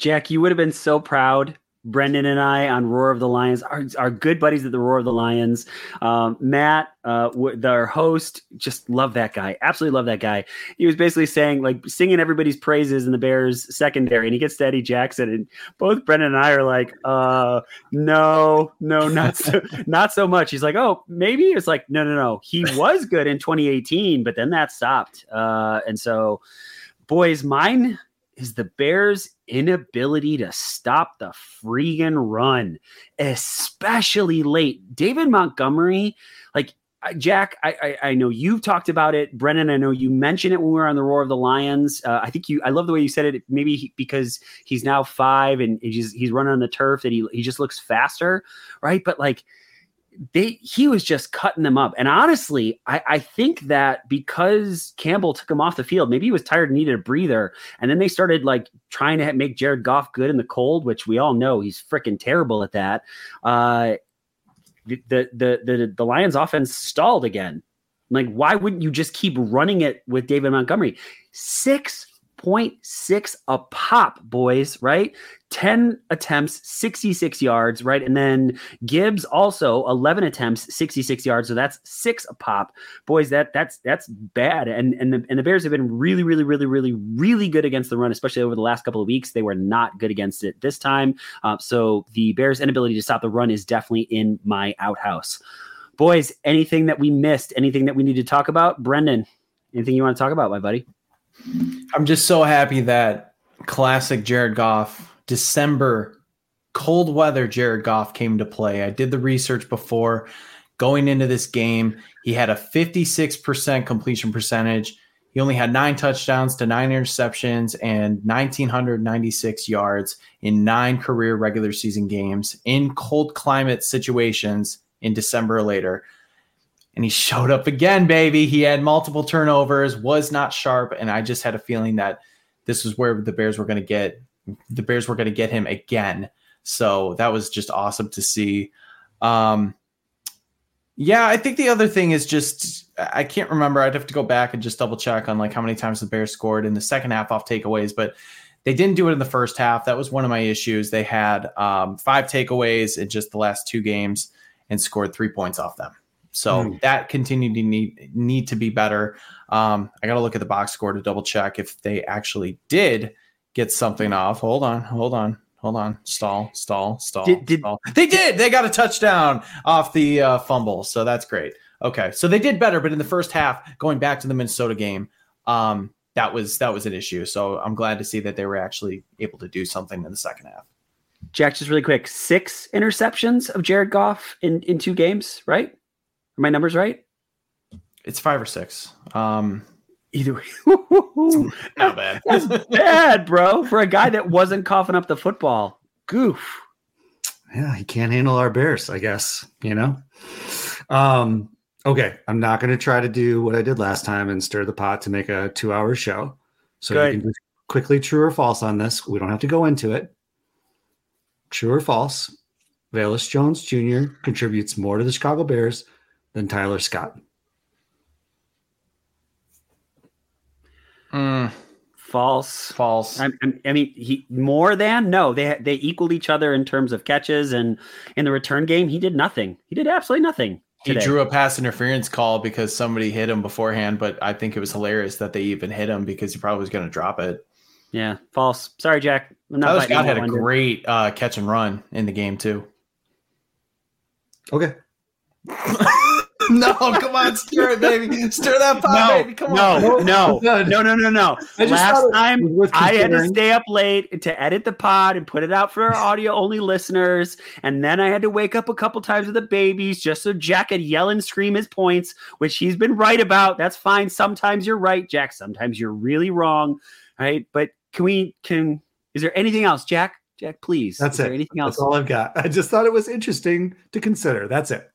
Jack, you would have been so proud Brendan and I on Roar of the Lions are, good buddies at the Roar of the Lions. Um, Matt, uh, their host, just love that guy. Absolutely love that guy. He was basically saying, like, singing everybody's praises in the Bears secondary, and he gets to Eddie Jackson, and both Brendan and I are like, uh, no, no, not so, *laughs* not so much. He's like, oh, maybe it's like, no, no, no. He *laughs* was good in 2018, but then that stopped. Uh, and so, boys, mine is the Bears' inability to stop the freaking run, especially late. David Montgomery, like Jack, I, I, I know you've talked about it, Brennan. I know you mentioned it when we were on the Roar of the Lions. Uh, I think you. I love the way you said it. Maybe he, because he's now five and he's he's running on the turf that he he just looks faster, right? But like they he was just cutting them up. And honestly, I, I think that because Campbell took him off the field, maybe he was tired and needed a breather. And then they started like trying to make Jared Goff good in the cold, which we all know he's freaking terrible at that. Uh, the, the the the Lions offense stalled again. Like, why wouldn't you just keep running it with David Montgomery? Six 0.6 a pop, boys, right? 10 attempts, 66 yards, right? And then Gibbs also 11 attempts, 66 yards. So that's six a pop. Boys, that that's that's bad. And and the and the Bears have been really, really, really, really, really good against the run, especially over the last couple of weeks. They were not good against it this time. Uh, so the Bears' inability to stop the run is definitely in my outhouse. Boys, anything that we missed, anything that we need to talk about? Brendan, anything you want to talk about, my buddy? I'm just so happy that classic Jared Goff, December, cold weather Jared Goff came to play. I did the research before going into this game. He had a 56% completion percentage. He only had nine touchdowns to nine interceptions and 1,996 yards in nine career regular season games in cold climate situations in December later and he showed up again, baby. He had multiple turnovers, was not sharp, and I just had a feeling that this was where the Bears were going to get the Bears were going to get him again. So that was just awesome to see. Um, yeah, I think the other thing is just I can't remember. I'd have to go back and just double check on like how many times the Bears scored in the second half off takeaways, but they didn't do it in the first half. That was one of my issues. They had um, five takeaways in just the last two games and scored three points off them. So mm. that continued to need need to be better. Um, I got to look at the box score to double check if they actually did get something off. Hold on, hold on, Hold on. Stall, stall, stall. Did- did- stall. They did. They got a touchdown off the uh, fumble. So that's great. Okay. So they did better, but in the first half, going back to the Minnesota game, um, that was that was an issue. So I'm glad to see that they were actually able to do something in the second half. Jack, just really quick, six interceptions of Jared Goff in in two games, right? Are my numbers right? It's five or six. Um, Either way, *laughs* not bad. *laughs* that's bad, bro. For a guy that wasn't coughing up the football, goof. Yeah, he can't handle our Bears, I guess, you know? Um, okay, I'm not going to try to do what I did last time and stir the pot to make a two hour show. So Good. you can just quickly true or false on this. We don't have to go into it. True or false, Velus Jones Jr. contributes more to the Chicago Bears than Tyler Scott. Mm, False. false. I, I- I mean, he more than no. They they equaled each other in terms of catches, and in the return game, he did nothing. He did absolutely nothing. He drew a pass interference call because somebody hit him beforehand, but I think it was hilarious that they even hit him because he probably was going to drop it. Yeah, false. Sorry, Jack. I'm not Tyler Scott had a one, dude. great uh, catch and run in the game too. Okay. *laughs* no, come on, stir it, baby, stir that pot, No, baby. Come no, on. no, Good. no, no, no, no. I just Last time I had to stay up late to edit the pod and put it out for our audio only listeners. And then I had to wake up a couple times with the babies just so Jack could yell and scream his points, which he's been right about. That's fine. Sometimes you're right, Jack. Sometimes you're really wrong. Right. But can we, can, is there anything else, Jack? Jack, please. That's is there it. anything else? That's all I've got. I just thought it was interesting to consider. That's it.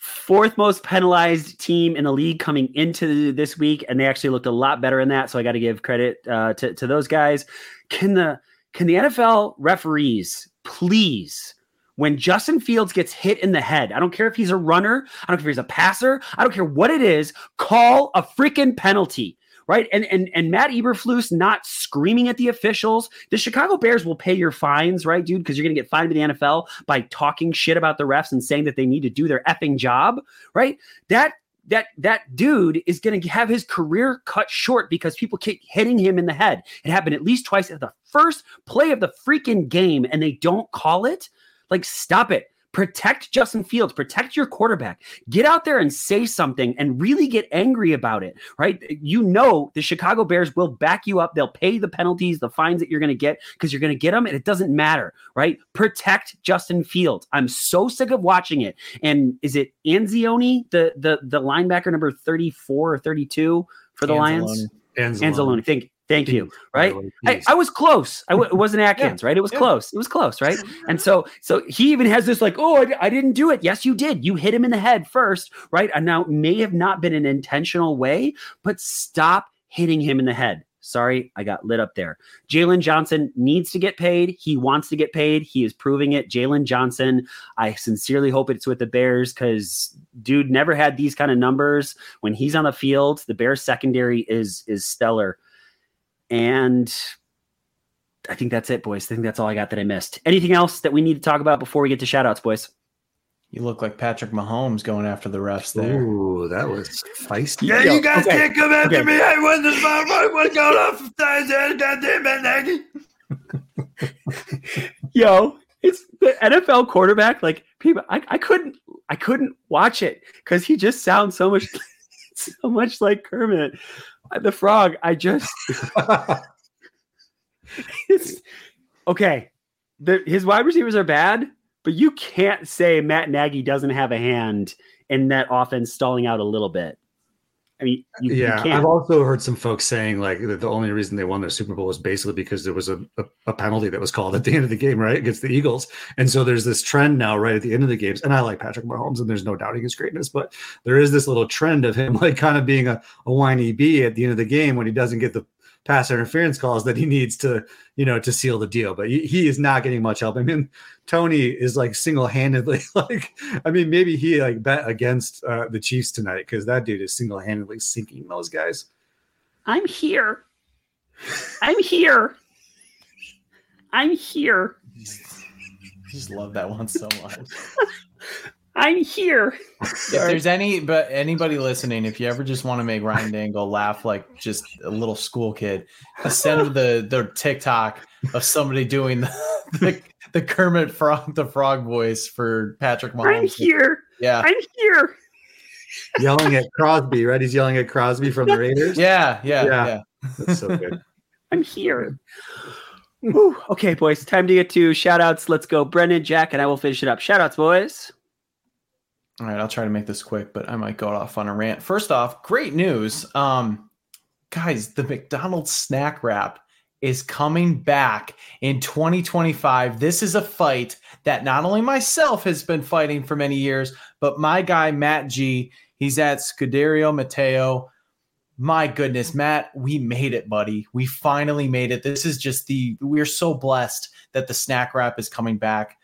Fourth most penalized team in the league coming into this week, and they actually looked a lot better in that. So I got to give credit uh, to to those guys. Can the can the NFL referees please? When Justin Fields gets hit in the head, I don't care if he's a runner, I don't care if he's a passer, I don't care what it is, call a freaking penalty right? And and and Matt Eberflus not screaming at the officials. The Chicago Bears will pay your fines, right, dude? Because you're gonna get fined by the NFL by talking shit about the refs and saying that they need to do their effing job, right? That that that dude is going to have his career cut short because people keep hitting him in the head. It happened at least twice at the first play of the freaking game, and they don't call it. Like, stop it. Protect Justin Fields, protect your quarterback. Get out there and say something and really get angry about it, right? You know, the Chicago Bears will back you up. They'll pay the penalties, the fines that you're going to get because you're going to get them, and it doesn't matter, right? Protect Justin Fields. I'm so sick of watching it. And is it Anzioni, the the the linebacker number 34 or 32 for the Lions? Anzalone. Anzalone. Thank, thank you. Right? way, I. I was close. I w- it wasn't Atkins, right? It was yeah. close. It was close, right? *laughs* And so, so he even has this like, oh, I, I didn't do it. Yes, you did. You hit him in the head first, right? And now it may have not been an intentional way, but stop hitting him in the head. Sorry, I got lit up there. Jaylon Johnson needs to get paid. He wants to get paid. He is proving it. Jaylon Johnson, I sincerely hope it's with the Bears because dude never had these kind of numbers. When he's on the field, the Bears secondary is is stellar. And I think that's it, boys. I think that's all I got that I missed. Anything else that we need to talk about before we get to shout outs, boys? You look like Patrick Mahomes going after the refs there. Ooh, that was feisty. Yeah, you guys okay. can't come after Okay. me. I won this fight. What's going on? For Tyson. Goddamn it, Nagy. *laughs* Yo, it's the NFL quarterback. Like people, I, I couldn't, I couldn't watch it because he just sounds so much, *laughs* so much like Kermit the Frog. I just, *laughs* it's okay. The his wide receivers are bad, but you can't say Matt Nagy doesn't have a hand in that offense stalling out a little bit. I mean, you, you yeah, can't. I've also heard some folks saying like that the only reason they won their Super Bowl was basically because there was a, a, a penalty that was called at the end of the game, right, against the Eagles. And so there's this trend now, right at the end of the games. And I like Patrick Mahomes, and there's no doubting his greatness, but there is this little trend of him *laughs* like kind of being a, a whiny bee at the end of the game when he doesn't get the pass interference calls that he needs to, you know, to seal the deal. But he, he is not getting much help. I mean, Toney is like single handedly *laughs* like, I mean, maybe he like bet against uh, the Chiefs tonight because that dude is single handedly sinking those guys. I'm here. I'm here. I'm here. *laughs* I just love that one so much. *laughs* I'm here. If there's any, but anybody listening, if you ever just want to make Ryan Dengel laugh like just a little school kid, send him the the TikTok of somebody doing the *laughs* the, the Kermit Frog the Frog voice for Patrick Mahomes. I'm here. Yeah, I'm here. yelling at Crosby, right? He's yelling at Crosby from the Raiders. yeah, yeah, Yeah. yeah. That's so good. I'm here. Whew. Okay, boys, time to get to shout outs. Let's go. Brendan, Jack, and I will finish it up. Shout outs, boys. All right, I'll try to make this quick, but I might go off on a rant. First off, great news. Um, guys, the McDonald's snack wrap is coming back in 2025. This is a fight that not only myself has been fighting for many years, but my guy Matt G. He's at Scuderio Mateo. My goodness, Matt, we made it, buddy. We finally made it. This is just the we're so blessed that the snack wrap is coming back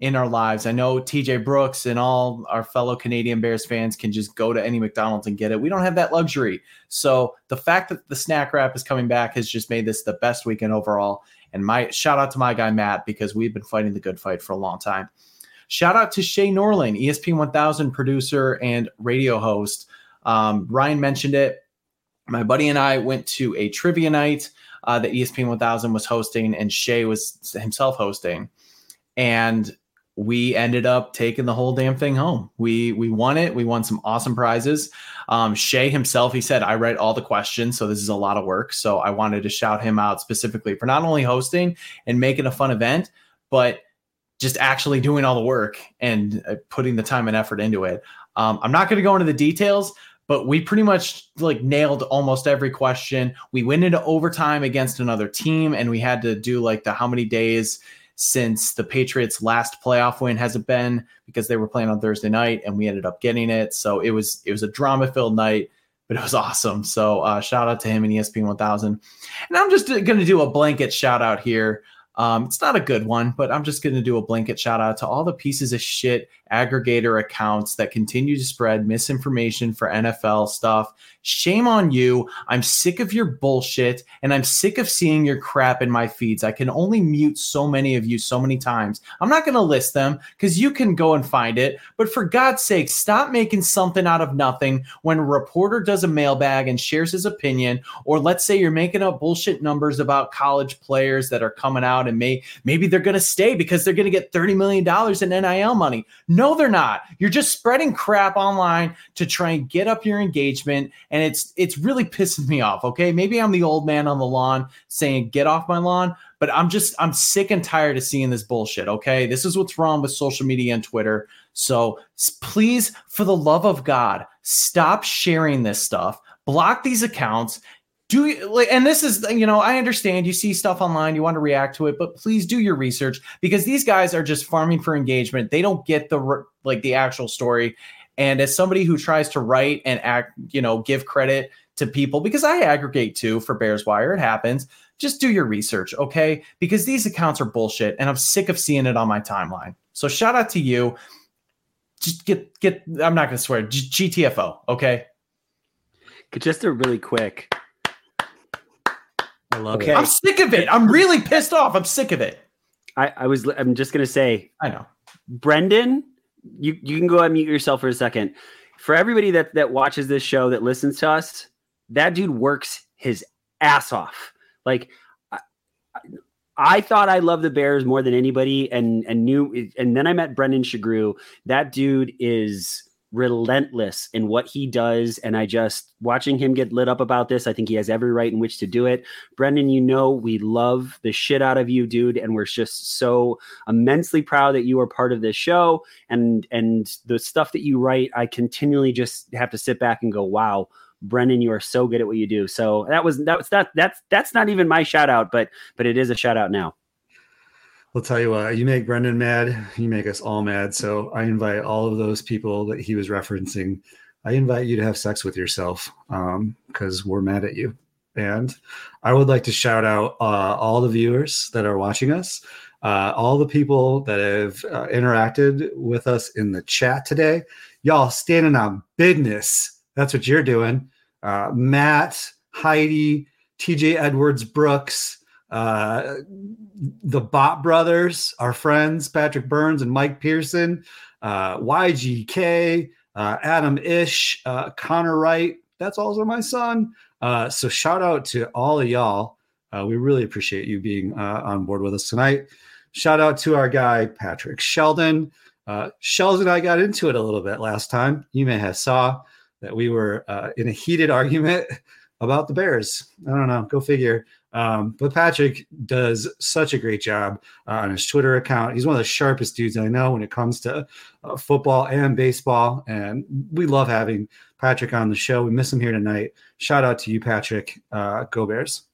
in our lives. I know TJ Brooks and all our fellow Canadian Bears fans can just go to any McDonald's and get it. We don't have that luxury. So the fact that the snack wrap is coming back has just made this the best weekend overall. And my shout out to my guy Matt because we've been fighting the good fight for a long time. Shout out to Shay Norling, E ESPN 1000 producer and radio host. Um, Ryan mentioned it. My buddy and I went to a trivia night uh, that ESPN 1000 was hosting, and Shay was himself hosting. And we ended up taking the whole damn thing home. We we won it. We won some awesome prizes. Um, Shay himself, he said, I write all the questions, so this is a lot of work. So I wanted to shout him out specifically for not only hosting and making a fun event, but just actually doing all the work and uh, putting the time and effort into it. Um, I'm not going to go into the details, but we pretty much like nailed almost every question. We went into overtime against another team, and we had to do like the how many days since the Patriots' last playoff win has it been because they were playing on Thursday night, and we ended up getting it. So it was it was a drama filled night, but it was *laughs* awesome. So uh, shout out to him and ESPN 1000. And I'm just going to do a blanket shout out here. Um, it's not a good one, but I'm just going to do a blanket shout out to all the pieces of shit aggregator accounts that continue to spread misinformation for NFL stuff. Shame on you. I'm sick of your bullshit and I'm sick of seeing your crap in my feeds. I can only mute so many of you so many times. I'm not going to list them because you can go and find it. But for God's sake, stop making something out of nothing when a reporter does a mailbag and shares his opinion. Or let's say you're making up bullshit numbers about college players that are coming out and may maybe they're going to stay because they're going to get $30 million in NIL money. They're not. You're just spreading crap online to try and get up your engagement. And it's it's really pissing me off. Okay. Maybe I'm the old man on the lawn saying, get off my lawn. But I'm just I'm sick and tired of seeing this bullshit. Okay. This is what's wrong with social media and Twitter. So please, for the love of God, stop sharing this stuff. Block these accounts do you like and this is you know i understand you see stuff online you want to react to it but please do your research because these guys are just farming for engagement. They don't get the like the actual story. And as somebody who tries to write and act you know give credit to people because i aggregate too for bears wire it happens just do your research okay? Because these accounts are bullshit and i'm sick of seeing it on my timeline. So shout out to you. Just get get i'm not going to swear G- gtfo okay? Just a really quick. I love Okay. i'm sick of it i'm really pissed off i'm sick of it I, I was. I'm just gonna say, i know Brendan, you you can go and mute yourself for a second. For everybody that that watches this show that listens to us, that dude works his ass off. Like I, I- I thought I loved the Bears more than anybody, and and knew. And then I met Brendan Sugrue. That dude is relentless in what he does and i just watching him get lit up about this i think he has every right in which to do it. Brendan you know we love the shit out of you dude and we're just so immensely proud that you are part of this show and and the stuff that you write i continually just have to sit back and go wow brendan you are so good at what you do. So that was that was that that's that's not even my shout out but but it is a shout out now I'll tell you what, you make Brendan mad, you make us all mad. So I invite all of those people that he was referencing. I invite you to have sex with yourself because we're mad at you. And I would like to shout out uh, all the viewers that are watching us, uh, all the people that have uh, interacted with us in the chat today. Y'all standing on business. That's what you're doing. Uh, Matt, Heidi, TJ Edwards Brooks, uh, the Bot Brothers, our friends Patrick Burns and Mike Pearson, uh, YGK, uh, Adam Ish, uh, Connor Wright. That's also my son. Uh, so shout out to all of y'all. Uh, we really appreciate you being uh, on board with us tonight. Shout out to our guy Patrick Sheldon. Uh, Shells and I got into it a little bit last time. You may have saw that we were uh, in a heated *laughs* argument about the Bears. I don't know. Go figure. Um, but Patrick does such a great job uh, on his Twitter account. He's one of the sharpest dudes I know when it comes to uh, football and baseball. And we love having Patrick on the show. We miss him here tonight. Shout out to you, Patrick. Uh, go Bears.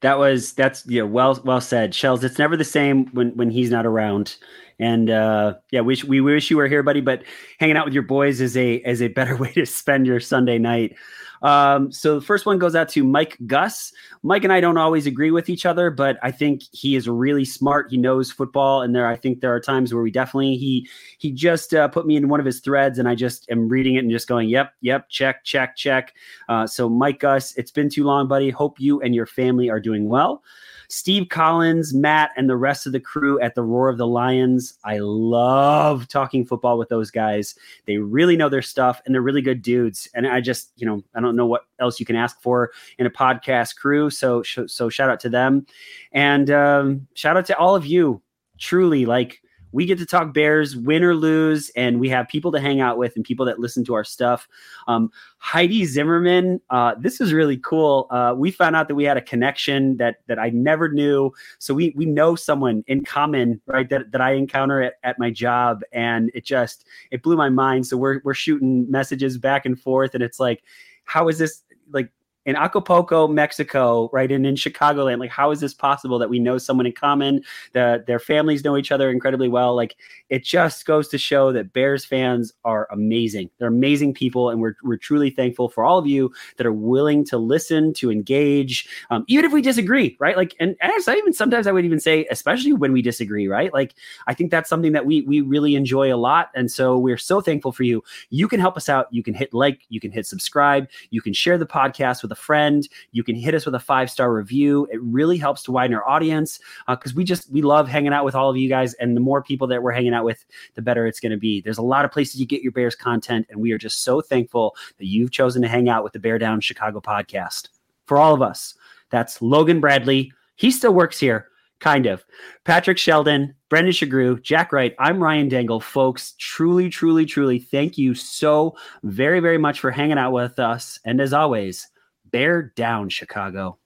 That was that's yeah well well said, Shells. It's never the same when when he's not around. And uh, yeah, we, we wish you were here, buddy. But hanging out with your boys is a is a better *laughs* way to spend your Sunday night. Um, so the first one goes out to Mike Gus. Mike and I don't always agree with each other, but I think he is really smart. He knows football, and there I think there are times where we definitely he he just uh, put me in one of his threads, and I just am reading it and just going, yep, yep, check, check, check. Uh, so Mike Gus, it's been too long, buddy. Hope you and your family are doing well. Steve Collins, Matt, and the rest of the crew at the Roar of the Lions. I love talking football with those guys. They really know their stuff and they're really good dudes. And I just, you know, I don't know what else you can ask for in a podcast crew. So, so shout out to them. And um, shout out to all of you. Truly, like, we get to talk Bears, win or lose, and we have people to hang out with and people that listen to our stuff. Um, Heidi Zimmerman, uh, this is really cool. Uh, we found out that we had a connection that that I never knew. So we we know someone in common, right? That that I encounter at, at my job, and it just it blew my mind. So we're we're shooting messages back and forth, and it's like, how is this like in Acapulco, Mexico, right? And in Chicagoland, like, how is this possible that we know someone in common, that their families know each other incredibly well? Like, it just goes to show that Bears fans are amazing. They're amazing people. And we're, we're truly thankful for all of you that are willing to listen, to engage, um, even if we disagree, right? Like, and, and I even sometimes I would even say, especially when we disagree, right? Like, I think that's something that we, we really enjoy a lot. And so we're so thankful for you. You can help us out. You can hit like, you can hit subscribe, you can share the podcast with with a friend. You can hit us with a five star review. It really helps to widen our audience because uh, we just we love hanging out with all of you guys, and the more people that we're hanging out with, the better it's going to be. There's a lot of places you get your Bears content, and we are just so thankful that you've chosen to hang out with the Bear Down Chicago podcast. For all of us, that's Logan Bradley. He still works here kind of. Patrick Sheldon, Brendan Sugrue, Jack Wright. I'm Ryan Dengel. Folks, truly, truly, truly, thank you so very, very much for hanging out with us. And as always, Bear down, Chicago.